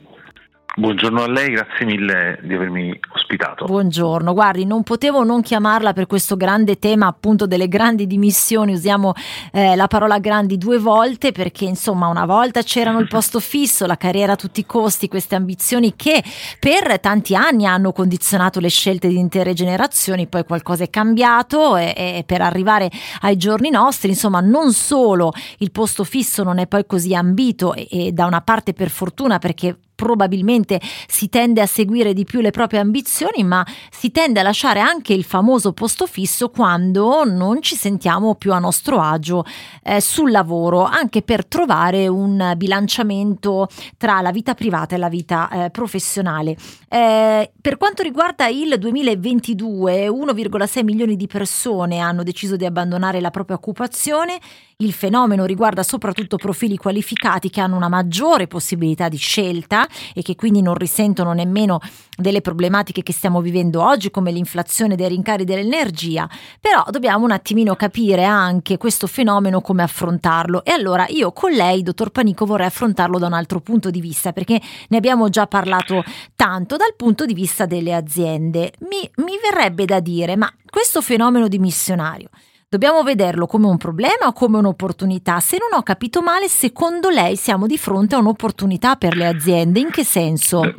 Buongiorno a lei, grazie mille di avermi ospitato. Buongiorno, guardi, non potevo non chiamarla per questo grande tema appunto delle grandi dimissioni, usiamo eh, la parola grandi due volte perché insomma una volta c'erano il posto fisso, la carriera a tutti i costi, queste ambizioni che per tanti anni hanno condizionato le scelte di intere generazioni, poi qualcosa è cambiato e, e per arrivare ai giorni nostri, insomma non solo il posto fisso non è poi così ambito e, e da una parte per fortuna perché probabilmente si tende a seguire di più le proprie ambizioni, ma si tende a lasciare anche il famoso posto fisso quando non ci sentiamo più a nostro agio eh, sul lavoro, anche per trovare un bilanciamento tra la vita privata e la vita eh, professionale. Eh, per quanto riguarda il 2022, 1,6 milioni di persone hanno deciso di abbandonare la propria occupazione. Il fenomeno riguarda soprattutto profili qualificati che hanno una maggiore possibilità di scelta e che quindi non risentono nemmeno delle problematiche che stiamo vivendo oggi come l'inflazione dei rincari dell'energia, però dobbiamo un attimino capire anche questo fenomeno come affrontarlo e allora io con lei, dottor Panico, vorrei affrontarlo da un altro punto di vista perché ne abbiamo già parlato tanto dal punto di vista delle aziende. Mi, mi verrebbe da dire, ma questo fenomeno di missionario Dobbiamo vederlo come un problema o come un'opportunità? Se non ho capito male, secondo lei siamo di fronte a un'opportunità per le aziende? In che senso? Eh,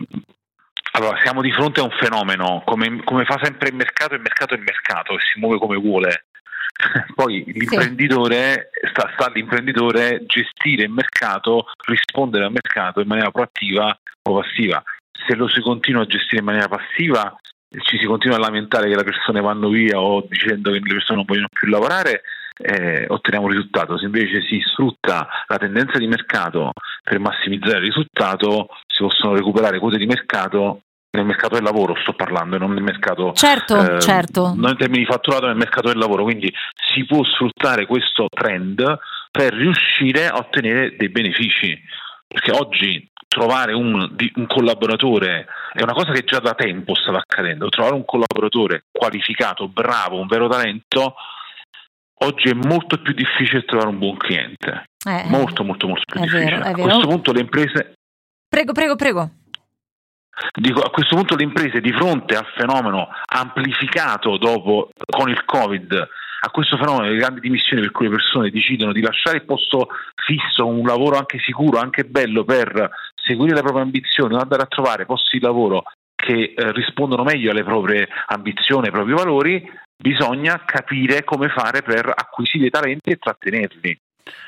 allora, siamo di fronte a un fenomeno, come, come fa sempre il mercato, il mercato è il mercato e si muove come vuole. Poi l'imprenditore sì. sta, sta all'imprenditore gestire il mercato, rispondere al mercato in maniera proattiva o passiva. Se lo si continua a gestire in maniera passiva, ci si continua a lamentare che le persone vanno via o dicendo che le persone non vogliono più lavorare, eh, otteniamo un risultato. Se invece si sfrutta la tendenza di mercato per massimizzare il risultato, si possono recuperare quote di mercato nel mercato del lavoro sto parlando, non nel mercato certo, eh, certo. non in termini di fatturato, nel mercato del lavoro, quindi si può sfruttare questo trend per riuscire a ottenere dei benefici, perché oggi trovare un, un, collaboratore è una cosa che già da tempo stava accadendo, trovare un collaboratore qualificato, bravo, un vero talento, oggi è molto più difficile trovare un buon cliente, eh, molto molto molto più difficile. Vero, a questo punto le imprese... Prego, prego, prego. Dico, a questo punto le imprese di fronte al fenomeno amplificato dopo con il Covid a questo fenomeno di grandi dimissioni per cui le persone decidono di lasciare il posto fisso, un lavoro anche sicuro, anche bello per seguire le proprie ambizioni, andare a trovare posti di lavoro che eh, rispondono meglio alle proprie ambizioni, ai propri valori, bisogna capire come fare per acquisire talenti e trattenerli.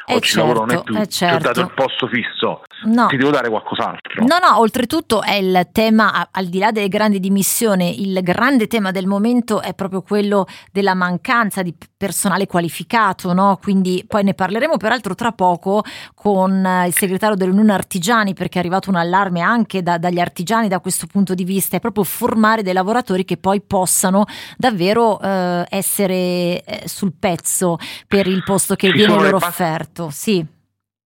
Eh Oggi certo, lavoro non è più, eh certo. dato il posto fisso, no. ti devo dare qualcos'altro. No, no, oltretutto è il tema, al di là delle grandi dimissioni, il grande tema del momento è proprio quello della mancanza di personale qualificato, no? Quindi poi ne parleremo peraltro tra poco con eh, il segretario dell'Unione Artigiani perché è arrivato un allarme anche da, dagli artigiani da questo punto di vista, è proprio formare dei lavoratori che poi possano davvero eh, essere eh, sul pezzo per il posto che Ci viene loro offerto. Sì.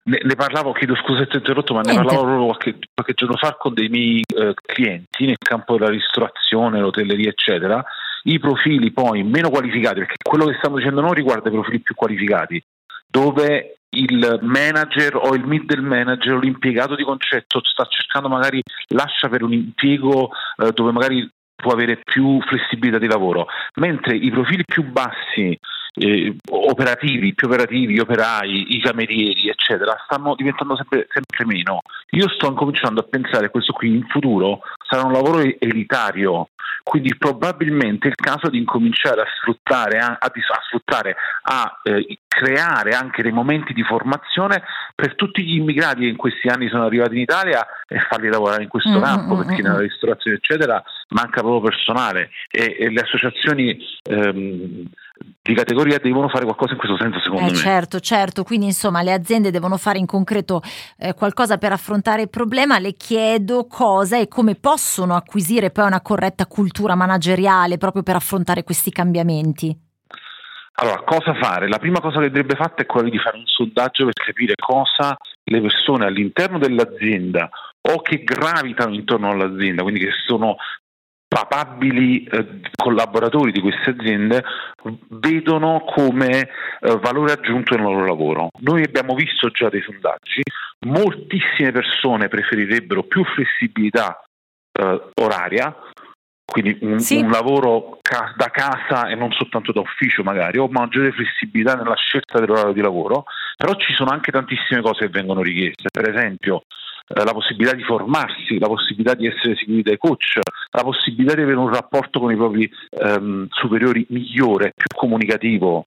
Ne, ne, parlavo, chiedo scusa se ti ho interrotto, ma Niente. ne parlavo proprio qualche, qualche, giorno fa con dei miei eh, clienti nel campo della ristorazione, l'hotelleria, eccetera. I profili poi meno qualificati, perché quello che stiamo dicendo noi riguarda i profili più qualificati, dove il manager o il middle manager o l'impiegato di concetto sta cercando magari lascia per un impiego eh, dove magari può avere più flessibilità di lavoro, mentre i profili più bassi eh, operativi, più operativi, operai, i camerieri, eccetera, stanno diventando sempre, sempre, meno. Io sto incominciando a pensare che questo qui in futuro sarà un lavoro elitario, quindi probabilmente è il caso di incominciare a sfruttare, a, a, a, sfruttare, a eh, creare anche dei momenti di formazione per tutti gli immigrati che in questi anni sono arrivati in Italia e farli lavorare in questo mm-hmm. campo, perché nella ristorazione eccetera manca proprio personale e, e le associazioni ehm, di categoria devono fare qualcosa in questo senso secondo eh, me. Certo, certo, quindi insomma le aziende devono fare in concreto eh, qualcosa per affrontare il problema, le chiedo cosa e come possono acquisire poi una corretta cultura manageriale proprio per affrontare questi cambiamenti. Allora, cosa fare? La prima cosa che andrebbe fatta è quella di fare un sondaggio per capire cosa le persone all'interno dell'azienda o che gravitano intorno all'azienda, quindi che sono papabili eh, collaboratori di queste aziende vedono come eh, valore aggiunto nel loro lavoro. Noi abbiamo visto già dei sondaggi, moltissime persone preferirebbero più flessibilità eh, oraria, quindi un, sì. un lavoro ca- da casa e non soltanto da ufficio magari, o maggiore flessibilità nella scelta dell'orario di lavoro, però ci sono anche tantissime cose che vengono richieste, per esempio eh, la possibilità di formarsi, la possibilità di essere seguiti dai coach, la possibilità di avere un rapporto con i propri ehm, superiori migliore, più comunicativo,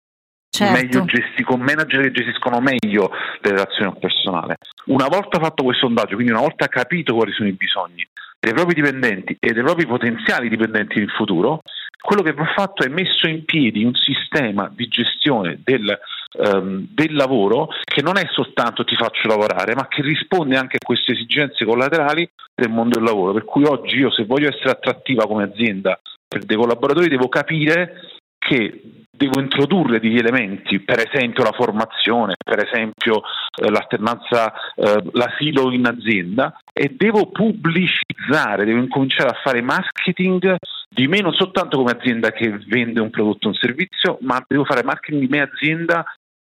certo. meglio gesti- con manager che gestiscono meglio le relazioni al personale. Una volta fatto questo sondaggio, quindi una volta capito quali sono i bisogni dei propri dipendenti e dei propri potenziali dipendenti in futuro, quello che va fatto è messo in piedi un sistema di gestione del, um, del, lavoro che non è soltanto ti faccio lavorare, ma che risponde anche a queste esigenze collaterali del mondo del lavoro. Per cui oggi io se voglio essere attrattiva come azienda per dei collaboratori devo capire che devo introdurre degli elementi, per esempio la formazione, per esempio eh, l'alternanza, eh, l'asilo in azienda e devo pubblicizzare, devo incominciare a fare marketing di me non soltanto come azienda che vende un prodotto o un servizio, ma devo fare marketing di me azienda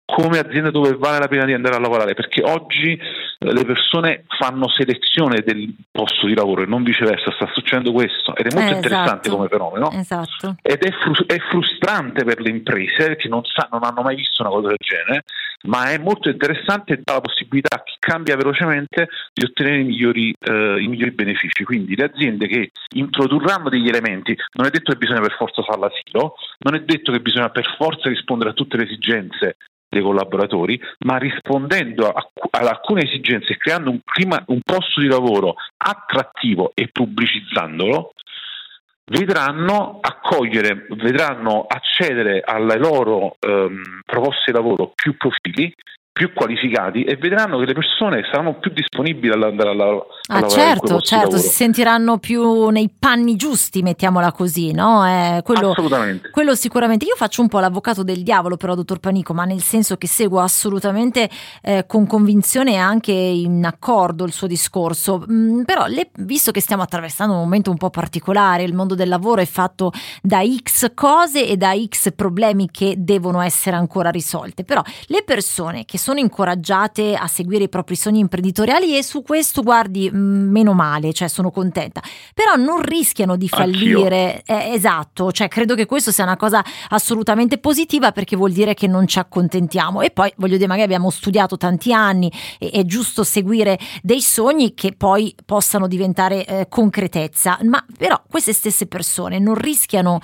come azienda dove vale la pena di andare a lavorare, perché oggi le persone fanno selezione del posto di lavoro e non viceversa, sta succedendo questo ed è molto eh, interessante esatto. come fenomeno esatto. ed è, fru- è, frustrante per le imprese che non, sa- non hanno mai visto una cosa del genere, ma è molto interessante e dà la possibilità a chi cambia velocemente di ottenere i migliori, eh, i migliori benefici. Quindi le aziende che introdurranno degli elementi, non è detto che bisogna per forza fare l'asilo, non è detto che bisogna per forza rispondere a tutte le esigenze dei collaboratori, ma rispondendo a, ad alcune esigenze e creando un, clima, un posto di lavoro attrattivo e pubblicizzandolo, vedranno accogliere, vedranno accedere alle loro ehm, proposte di lavoro più profili più qualificati e vedranno che le persone saranno più disponibili ad andare a, lavorare. Ah, certo, certo, si sentiranno più nei panni giusti, mettiamola così, no? Eh, quello, assolutamente. Quello sicuramente. Io faccio un po' l'avvocato del diavolo, però, dottor Panico, ma nel senso che seguo assolutamente eh, con convinzione e anche in accordo il suo discorso. Mm, però, le, visto che stiamo attraversando un momento un po' particolare, il mondo del lavoro è fatto da X cose e da X problemi che devono essere ancora risolte. Però le persone che sono incoraggiate a seguire i propri sogni imprenditoriali e su questo, guardi, meno male, cioè sono contenta, però non rischiano di fallire, eh, esatto, cioè credo che questo sia una cosa assolutamente positiva perché vuol dire che non ci accontentiamo. E poi voglio dire, magari abbiamo studiato tanti anni, e, è giusto seguire dei sogni che poi possano diventare eh, concretezza, ma però queste stesse persone non rischiano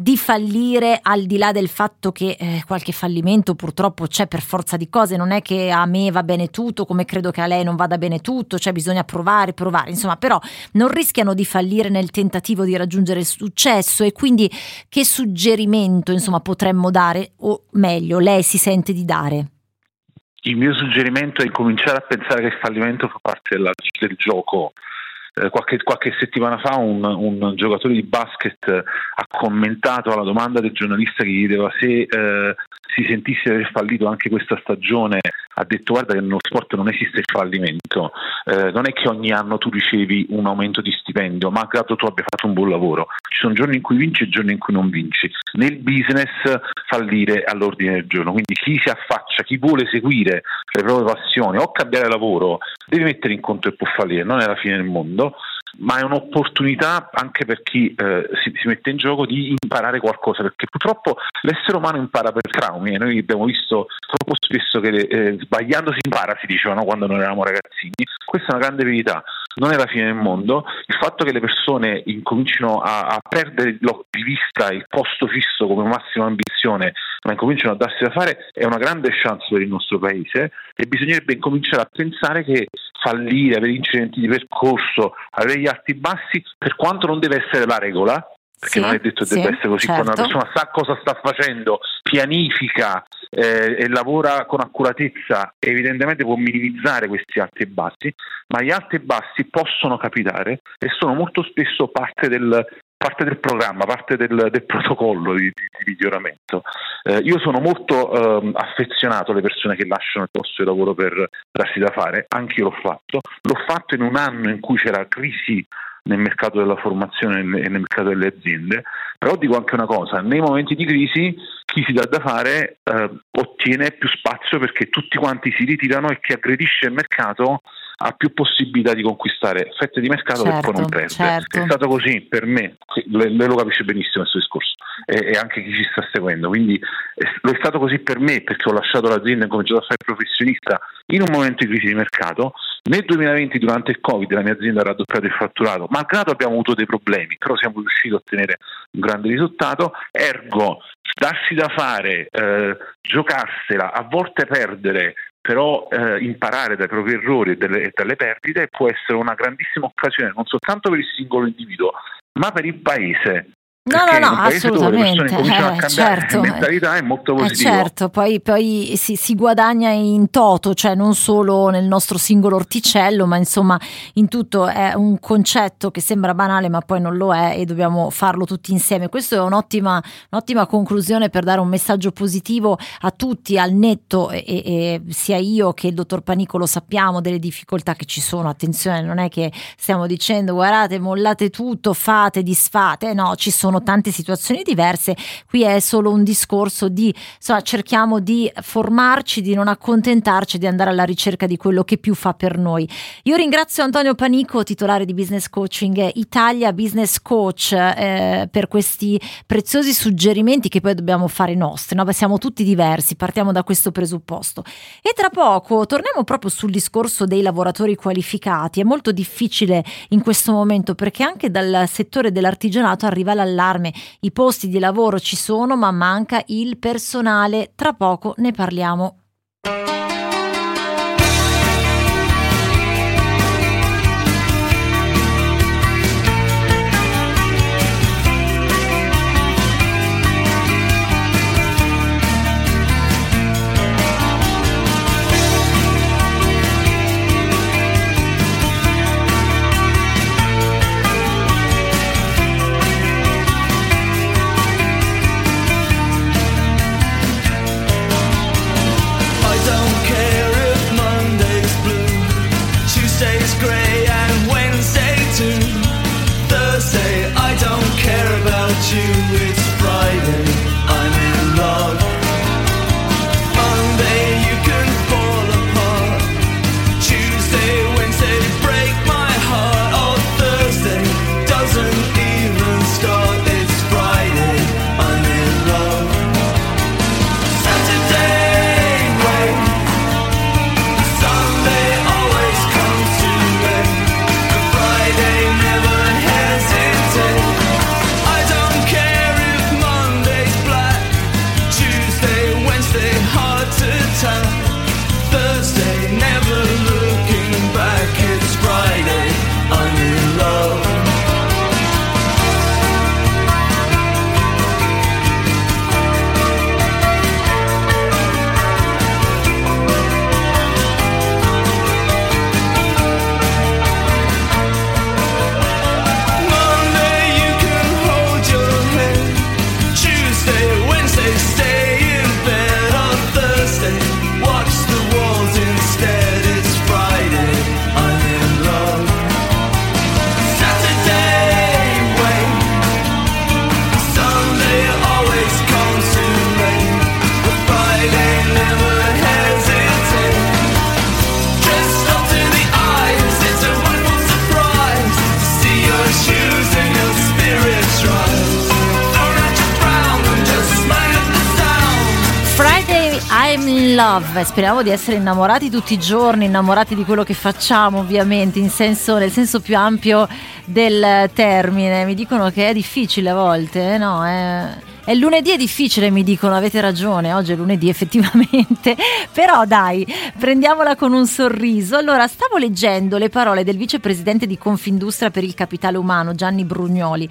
di fallire al di là del fatto che eh, qualche fallimento purtroppo c'è per forza di cose, non è che a me va bene tutto come credo che a lei non vada bene tutto, cioè bisogna provare, provare, insomma però non rischiano di fallire nel tentativo di raggiungere il successo e quindi che suggerimento insomma potremmo dare? O meglio lei si sente di dare? Il mio suggerimento è cominciare a pensare che il fallimento fa parte della, del gioco qualche, qualche, settimana fa un, un, giocatore di basket ha commentato alla domanda del giornalista che gli chiedeva se eh, si sentisse aver fallito anche questa stagione, ha detto guarda che nello sport non esiste il fallimento, eh, non è che ogni anno tu ricevi un aumento di stipendio, ma caso tu abbia fatto un buon lavoro, ci sono giorni in cui vinci e giorni in cui non vinci. Nel business fallire all'ordine del giorno, quindi chi si affaccia, chi vuole seguire le proprie passioni o cambiare lavoro deve mettere in conto che può fallire, non è la fine del mondo ma è un'opportunità anche per chi eh, si, si, mette in gioco di imparare qualcosa, perché purtroppo l'essere umano impara per traumi e noi abbiamo visto troppo spesso che eh, sbagliando si impara, si diceva no? quando noi eravamo ragazzini. Questa è una grande verità, non è la fine del mondo. Il fatto che le persone incomincino a, a perdere di vista il posto fisso come massima ambizione, ma incominciano a darsi da fare, è una grande chance per il nostro paese e bisognerebbe incominciare a pensare che fallire, avere incidenti di percorso, avere gli alti bassi, per quanto non deve essere la regola, perché sì, non è detto che sì, debba essere così, certo. quando una persona sa cosa sta facendo, pianifica eh, e lavora con accuratezza, evidentemente può minimizzare questi alti e bassi, ma gli alti e bassi possono capitare e sono molto spesso parte del, parte del programma, parte del, del protocollo di, di, miglioramento. Eh, io sono molto eh, affezionato alle persone che lasciano il posto di lavoro per darsi da fare, anche io l'ho fatto, l'ho fatto in un anno in cui c'era crisi nel mercato della formazione e nel mercato delle aziende, però dico anche una cosa, nei momenti di crisi chi si dà da fare eh, ottiene più spazio perché tutti quanti si ritirano e chi aggredisce il mercato ha più possibilità di conquistare fette di mercato certo, che poi non perde. Certo. È stato così per me, lei lo capisce benissimo questo discorso e, e, anche chi ci sta seguendo, quindi è, lo è stato così per me perché ho lasciato l'azienda e ho cominciato a fare professionista in un momento di crisi di mercato. Nel 2020 durante il Covid la mia azienda ha raddoppiato il fatturato, malgrado abbiamo avuto dei problemi, però siamo riusciti a ottenere un grande risultato, ergo darsi da fare, eh, giocarsela, a volte perdere, però eh, imparare dai propri errori e dalle perdite può essere una grandissima occasione non soltanto per il singolo individuo, ma per il paese No, no, no, assolutamente. Eh, certo. Mentalità è molto eh, positiva. Eh, certo, poi, poi si, si, guadagna in toto, cioè non solo nel nostro singolo orticello, ma insomma in tutto è un concetto che sembra banale, ma poi non lo è e dobbiamo farlo tutti insieme. Questa è un'ottima, un'ottima conclusione per dare un messaggio positivo a tutti, al netto, e, e sia io che il dottor Panico lo sappiamo delle difficoltà che ci sono. Attenzione, non è che stiamo dicendo guardate, mollate tutto, fate, disfate, no, ci sono sono tante situazioni diverse, qui è solo un discorso di insomma, cerchiamo di formarci, di non accontentarci, di andare alla ricerca di quello che più fa per noi. Io ringrazio Antonio Panico, titolare di Business Coaching Italia, Business Coach, eh, per questi preziosi suggerimenti che poi dobbiamo fare nostri. No? siamo tutti diversi, partiamo da questo presupposto. E tra poco torniamo proprio sul discorso dei lavoratori qualificati. È molto difficile in questo momento perché anche dal settore dell'artigianato arriva l'allarme allarme. I posti di lavoro ci sono, ma manca il personale. Tra poco ne parliamo. Love, speriamo di essere innamorati tutti i giorni, innamorati di quello che facciamo ovviamente, senso, nel senso più ampio del termine. Mi dicono che è difficile a volte, eh? no? È... È lunedì è difficile, mi dicono, avete ragione, oggi è lunedì effettivamente, però dai, prendiamola con un sorriso. Allora, stavo leggendo le parole del vicepresidente di Confindustria per il capitale umano, Gianni Brugnoli,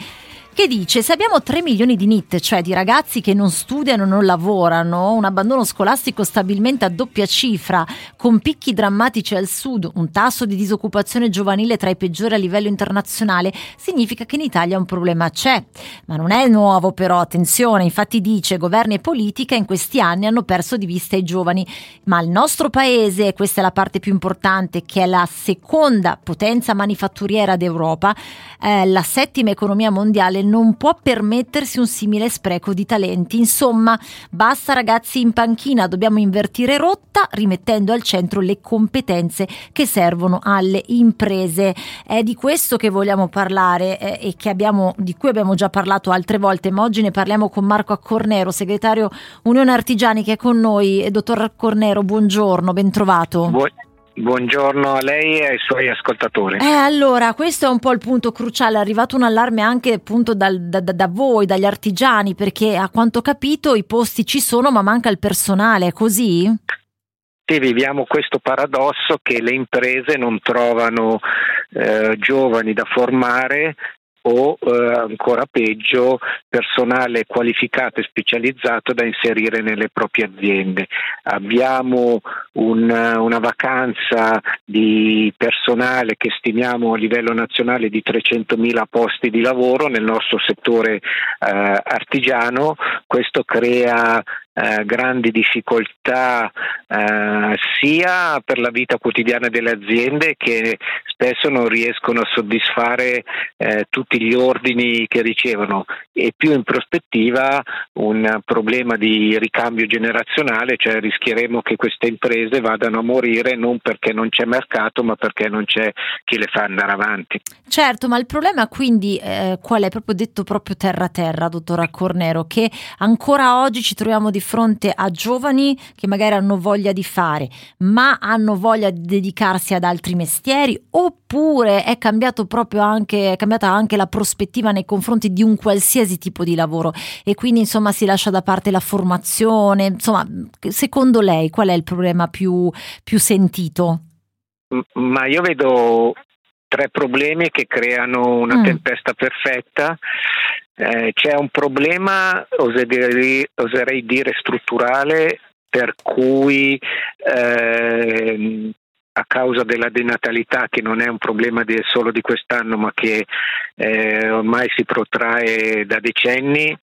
che dice se abbiamo 3 milioni di NIT, cioè di ragazzi che non studiano, non lavorano, un abbandono scolastico stabilmente a doppia cifra, con picchi drammatici al sud, un tasso di disoccupazione giovanile tra i peggiori a livello internazionale, significa che in Italia un problema c'è. Ma non è nuovo però, attenzione, infatti dice governi e politica in questi anni hanno perso di vista i giovani, ma il nostro paese, e questa è la parte più importante, che è la seconda potenza manifatturiera d'Europa, eh, la settima economia mondiale, non può permettersi un simile spreco di talenti. Insomma, basta ragazzi in panchina, dobbiamo invertire rotta rimettendo al centro le competenze che servono alle imprese. È di questo che vogliamo parlare eh, e abbiamo, di cui abbiamo già parlato altre volte, ma oggi ne parliamo con Marco Accornero, segretario Unione Artigiani che è con noi. Dottor Accornero, buongiorno, ben trovato. Bu- Buongiorno a lei e ai suoi ascoltatori. Eh, allora, questo è un po' il punto cruciale. È arrivato un allarme anche appunto dal, da, da, voi, dagli artigiani, perché a quanto ho capito i posti ci sono, ma manca il personale, è così? Sì, viviamo questo paradosso che le imprese non trovano eh, giovani da formare o eh, ancora peggio personale qualificato e specializzato da inserire nelle proprie aziende. Abbiamo un, una vacanza di personale che stimiamo a livello nazionale di 300.000 posti di lavoro nel nostro settore eh, artigiano, questo crea eh, grandi difficoltà eh, sia per la vita quotidiana delle aziende che spesso non riescono a soddisfare eh, tutti gli ordini che ricevono e più in prospettiva un problema di ricambio generazionale, cioè rischieremo che queste imprese vadano a morire non perché non c'è mercato ma perché non c'è chi le fa andare avanti. Certo, ma il problema quindi eh, qual è? Proprio detto proprio terra terra, dottora Cornero, che ancora oggi ci troviamo di fronte a giovani che magari hanno voglia di fare, ma hanno voglia di dedicarsi ad altri mestieri, oppure è, cambiato proprio anche, è cambiata anche la prospettiva nei confronti di un qualsiasi tipo di lavoro e quindi insomma si lascia da parte la formazione. Insomma, secondo lei qual è il problema più, più sentito? Ma io vedo tre problemi che creano una mm. tempesta perfetta eh, c'è un problema, oserei, oserei, dire strutturale, per cui eh, a causa della denatalità, che non è un problema di, solo di quest'anno, ma che eh, ormai si protrae da decenni,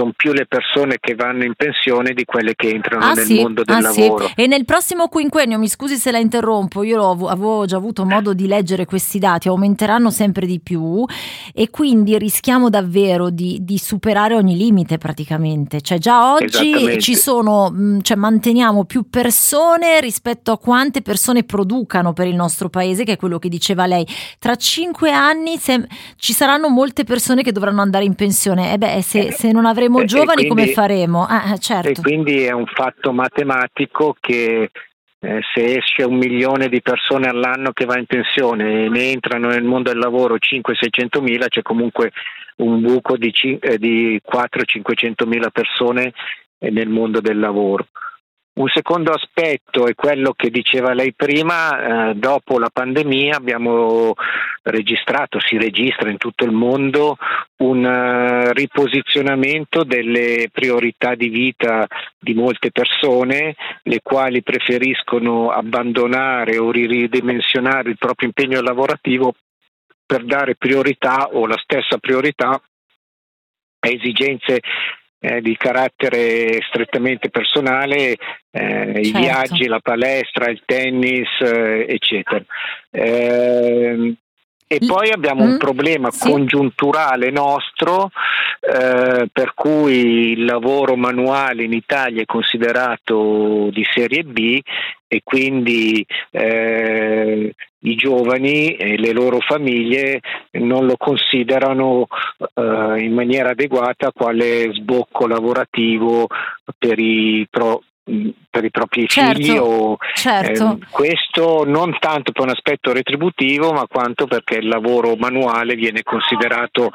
sono più le persone che vanno in pensione di quelle che entrano ah, nel sì, mondo del ah, lavoro. Sì. E nel prossimo quinquennio, mi scusi se la interrompo, io avevo già avuto modo di leggere questi dati, aumenteranno sempre di più e quindi rischiamo davvero di, di superare ogni limite praticamente. Cioè già oggi ci sono, mm, cioè manteniamo più persone rispetto a quante persone producano per il nostro paese, che è quello che diceva lei. Tra cinque anni se, ci saranno molte persone che dovranno andare in pensione. E beh, se, se non avremo avremo giovani quindi, come faremo? Ah, certo. E quindi è un fatto matematico che eh, se esce un milione di persone all'anno che va in pensione e ne entrano nel mondo del lavoro 500-600 mila, c'è comunque un buco di, eh, di 400-500 mila persone eh, nel mondo del lavoro. Un secondo aspetto è quello che diceva lei prima, eh, dopo la pandemia abbiamo registrato, si registra in tutto il mondo un uh, riposizionamento delle priorità di vita di molte persone, le quali preferiscono abbandonare o ridimensionare il proprio impegno lavorativo per dare priorità o la stessa priorità a esigenze eh, di carattere strettamente personale, eh, certo. i viaggi, la palestra, il tennis, eh, eccetera. E poi abbiamo un mm, problema sì. congiunturale nostro eh, per cui il lavoro manuale in Italia è considerato di serie B e quindi eh, i giovani e le loro famiglie non lo considerano eh, in maniera adeguata quale sbocco lavorativo per i, pro, per i propri certo, figli o certo. eh, questo non tanto per un aspetto retributivo ma quanto perché il lavoro manuale viene considerato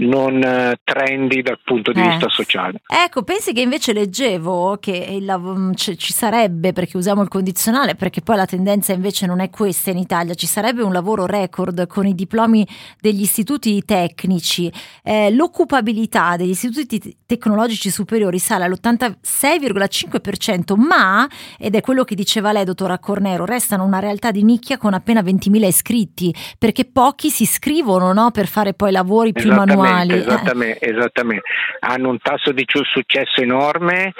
non eh, trendy dal punto di eh. vista sociale. Ecco, pensi che invece leggevo che il, mm, c- ci sarebbe, perché usiamo il condizionale, perché poi la tendenza invece non è questa in Italia, ci sarebbe un lavoro record con i diplomi degli istituti tecnici, eh, l'occupabilità degli istituti tecnologici superiori sale all'86,5%, ma, ed è quello che diceva lei, dottora Cornero, restano una realtà di nicchia con appena 20.000 iscritti, perché pochi si iscrivono no, per fare poi lavori più manuali uguali. Esattamente, eh. esattamente, hanno un tasso di successo enorme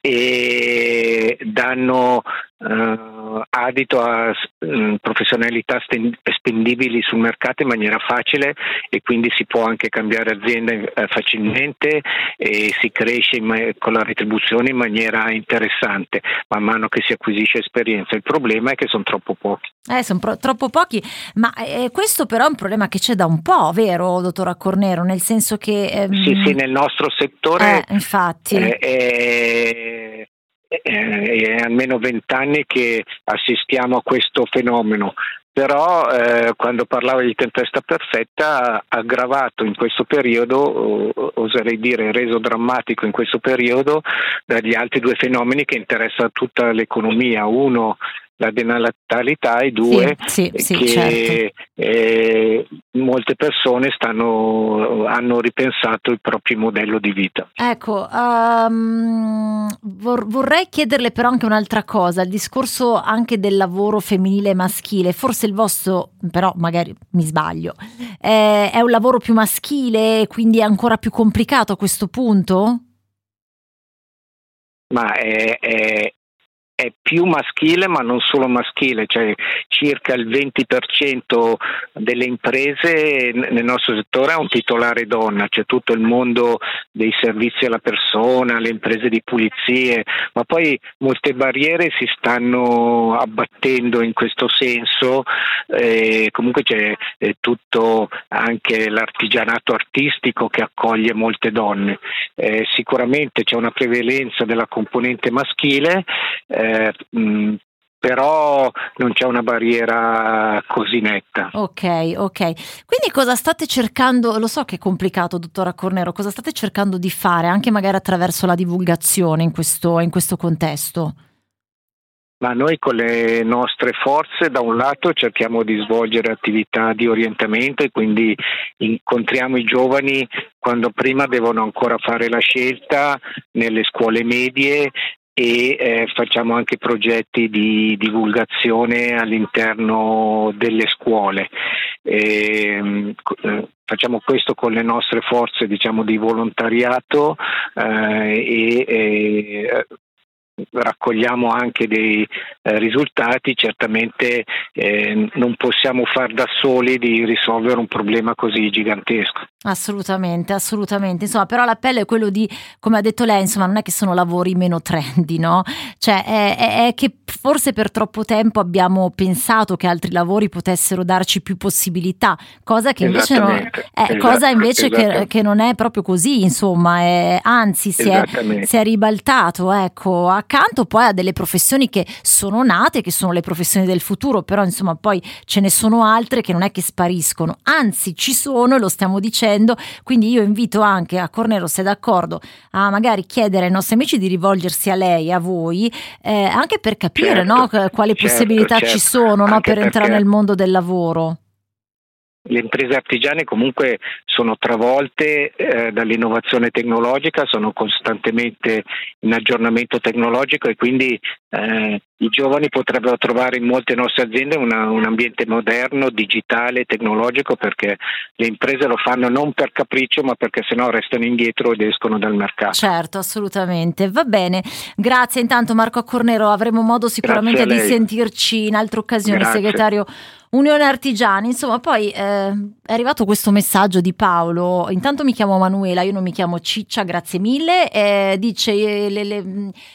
e danno uh, adito a uh, professionalità spendibili sul mercato in maniera facile e quindi si può anche cambiare azienda uh, facilmente e si cresce ma- con la retribuzione in maniera interessante man mano che si acquisisce esperienza. Il problema è che sono troppo pochi. Eh, sono pro- troppo pochi, ma eh, questo però è un problema che c'è da un po', vero, dottor Accornero? Nel senso che... Ehm... Sì, sì, nel nostro settore... Eh, infatti. È, è, è almeno vent'anni che assistiamo a questo fenomeno però eh, quando parlavo di tempesta perfetta aggravato in questo periodo, oserei dire reso drammatico in questo periodo dagli altri due fenomeni che interessano tutta l'economia. Uno la denatalità e due sì, sì, che certo. eh, molte persone stanno, hanno ripensato il proprio modello di vita. Ecco, um, vor- vorrei chiederle però anche un'altra cosa, il discorso anche del lavoro femminile e maschile, forse il vostro, però magari mi sbaglio, è, è un lavoro più maschile, quindi è ancora più complicato a questo punto? Ma è, è, è più maschile ma non solo maschile, cioè circa il 20% delle imprese nel nostro settore ha un titolare donna, c'è tutto il mondo dei servizi alla persona, le imprese di pulizie, ma poi molte barriere si stanno abbattendo in questo senso, eh, comunque c'è eh, tutto anche l'artigianato artistico che accoglie molte donne, eh, sicuramente c'è una prevalenza della componente maschile, eh, eh, mh, però non c'è una barriera così netta. Ok, ok. Quindi cosa state cercando, lo so che è complicato, dottora Cornero, cosa state cercando di fare anche magari attraverso la divulgazione in questo, in questo contesto? Ma noi con le nostre forze da un lato cerchiamo di svolgere attività di orientamento e quindi incontriamo i giovani quando prima devono ancora fare la scelta nelle scuole medie e eh, facciamo anche progetti di divulgazione all'interno delle scuole. E, eh, facciamo questo con le nostre forze diciamo, di volontariato eh, e, e raccogliamo anche dei eh, risultati, certamente eh, non possiamo far da soli di risolvere un problema così gigantesco. Assolutamente, assolutamente. Insomma, però l'appello è quello di, come ha detto lei, insomma, non è che sono lavori meno trendy, no? Cioè, è, è, è che forse per troppo tempo abbiamo pensato che altri lavori potessero darci più possibilità, cosa che invece, non, eh, esatto, cosa invece che, che, non è proprio così, insomma, è, anzi si è, si è ribaltato, ecco, accanto poi a delle professioni che sono nate, che sono le professioni del futuro, però insomma poi ce ne sono altre che non è che spariscono, anzi ci sono e lo stiamo dicendo, quindi io invito anche a Cornero, se è d'accordo, a magari chiedere ai nostri amici di rivolgersi a lei, a voi, eh, anche per capire certo, no, quali certo, possibilità certo, ci sono no, per entrare nel mondo del lavoro le imprese artigiane comunque sono travolte eh, dall'innovazione tecnologica, sono costantemente in aggiornamento tecnologico e quindi eh, i giovani potrebbero trovare in molte nostre aziende una, un ambiente moderno, digitale, tecnologico perché le imprese lo fanno non per capriccio ma perché sennò restano indietro ed escono dal mercato. Certo, assolutamente. Va bene. Grazie intanto Marco Accornero, avremo modo sicuramente di sentirci in altre occasioni, Grazie. segretario Unione Artigiani, insomma, poi eh, è arrivato questo messaggio di Paolo. Intanto mi chiamo Manuela, io non mi chiamo Ciccia, grazie mille. Eh, dice: eh, le, le,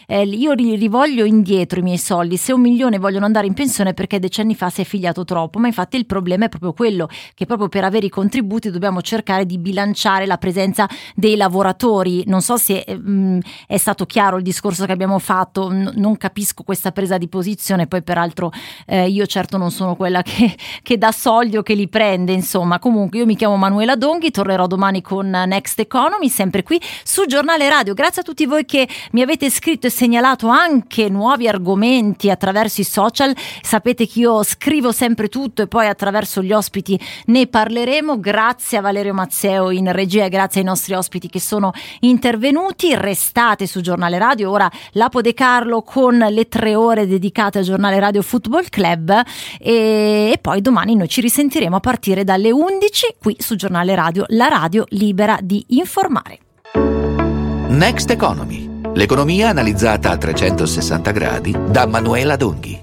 eh, Io rivoglio indietro i miei soldi. Se un milione vogliono andare in pensione perché decenni fa si è figliato troppo. Ma infatti il problema è proprio quello: che proprio per avere i contributi dobbiamo cercare di bilanciare la presenza dei lavoratori. Non so se mh, mm, è stato chiaro il discorso che abbiamo fatto, N- non capisco questa presa di posizione. Poi, peraltro, eh, io certo non sono quella che che, dà soldi o che li prende, insomma. Comunque io mi chiamo Manuela Donghi, tornerò domani con Next Economy, sempre qui su Giornale Radio. Grazie a tutti voi che mi avete scritto e segnalato anche nuovi argomenti attraverso i social. Sapete che io scrivo sempre tutto e poi attraverso gli ospiti ne parleremo. Grazie a Valerio Mazzeo in regia e grazie ai nostri ospiti che sono intervenuti. Restate su Giornale Radio. Ora Lapo De Carlo con le tre ore dedicate al Giornale Radio Football Club e, e poi domani noi ci risentiremo a partire dalle 11 qui su Giornale Radio, la radio libera di informare. Next Economy L'economia analizzata a 360 gradi da Manuela Donghi.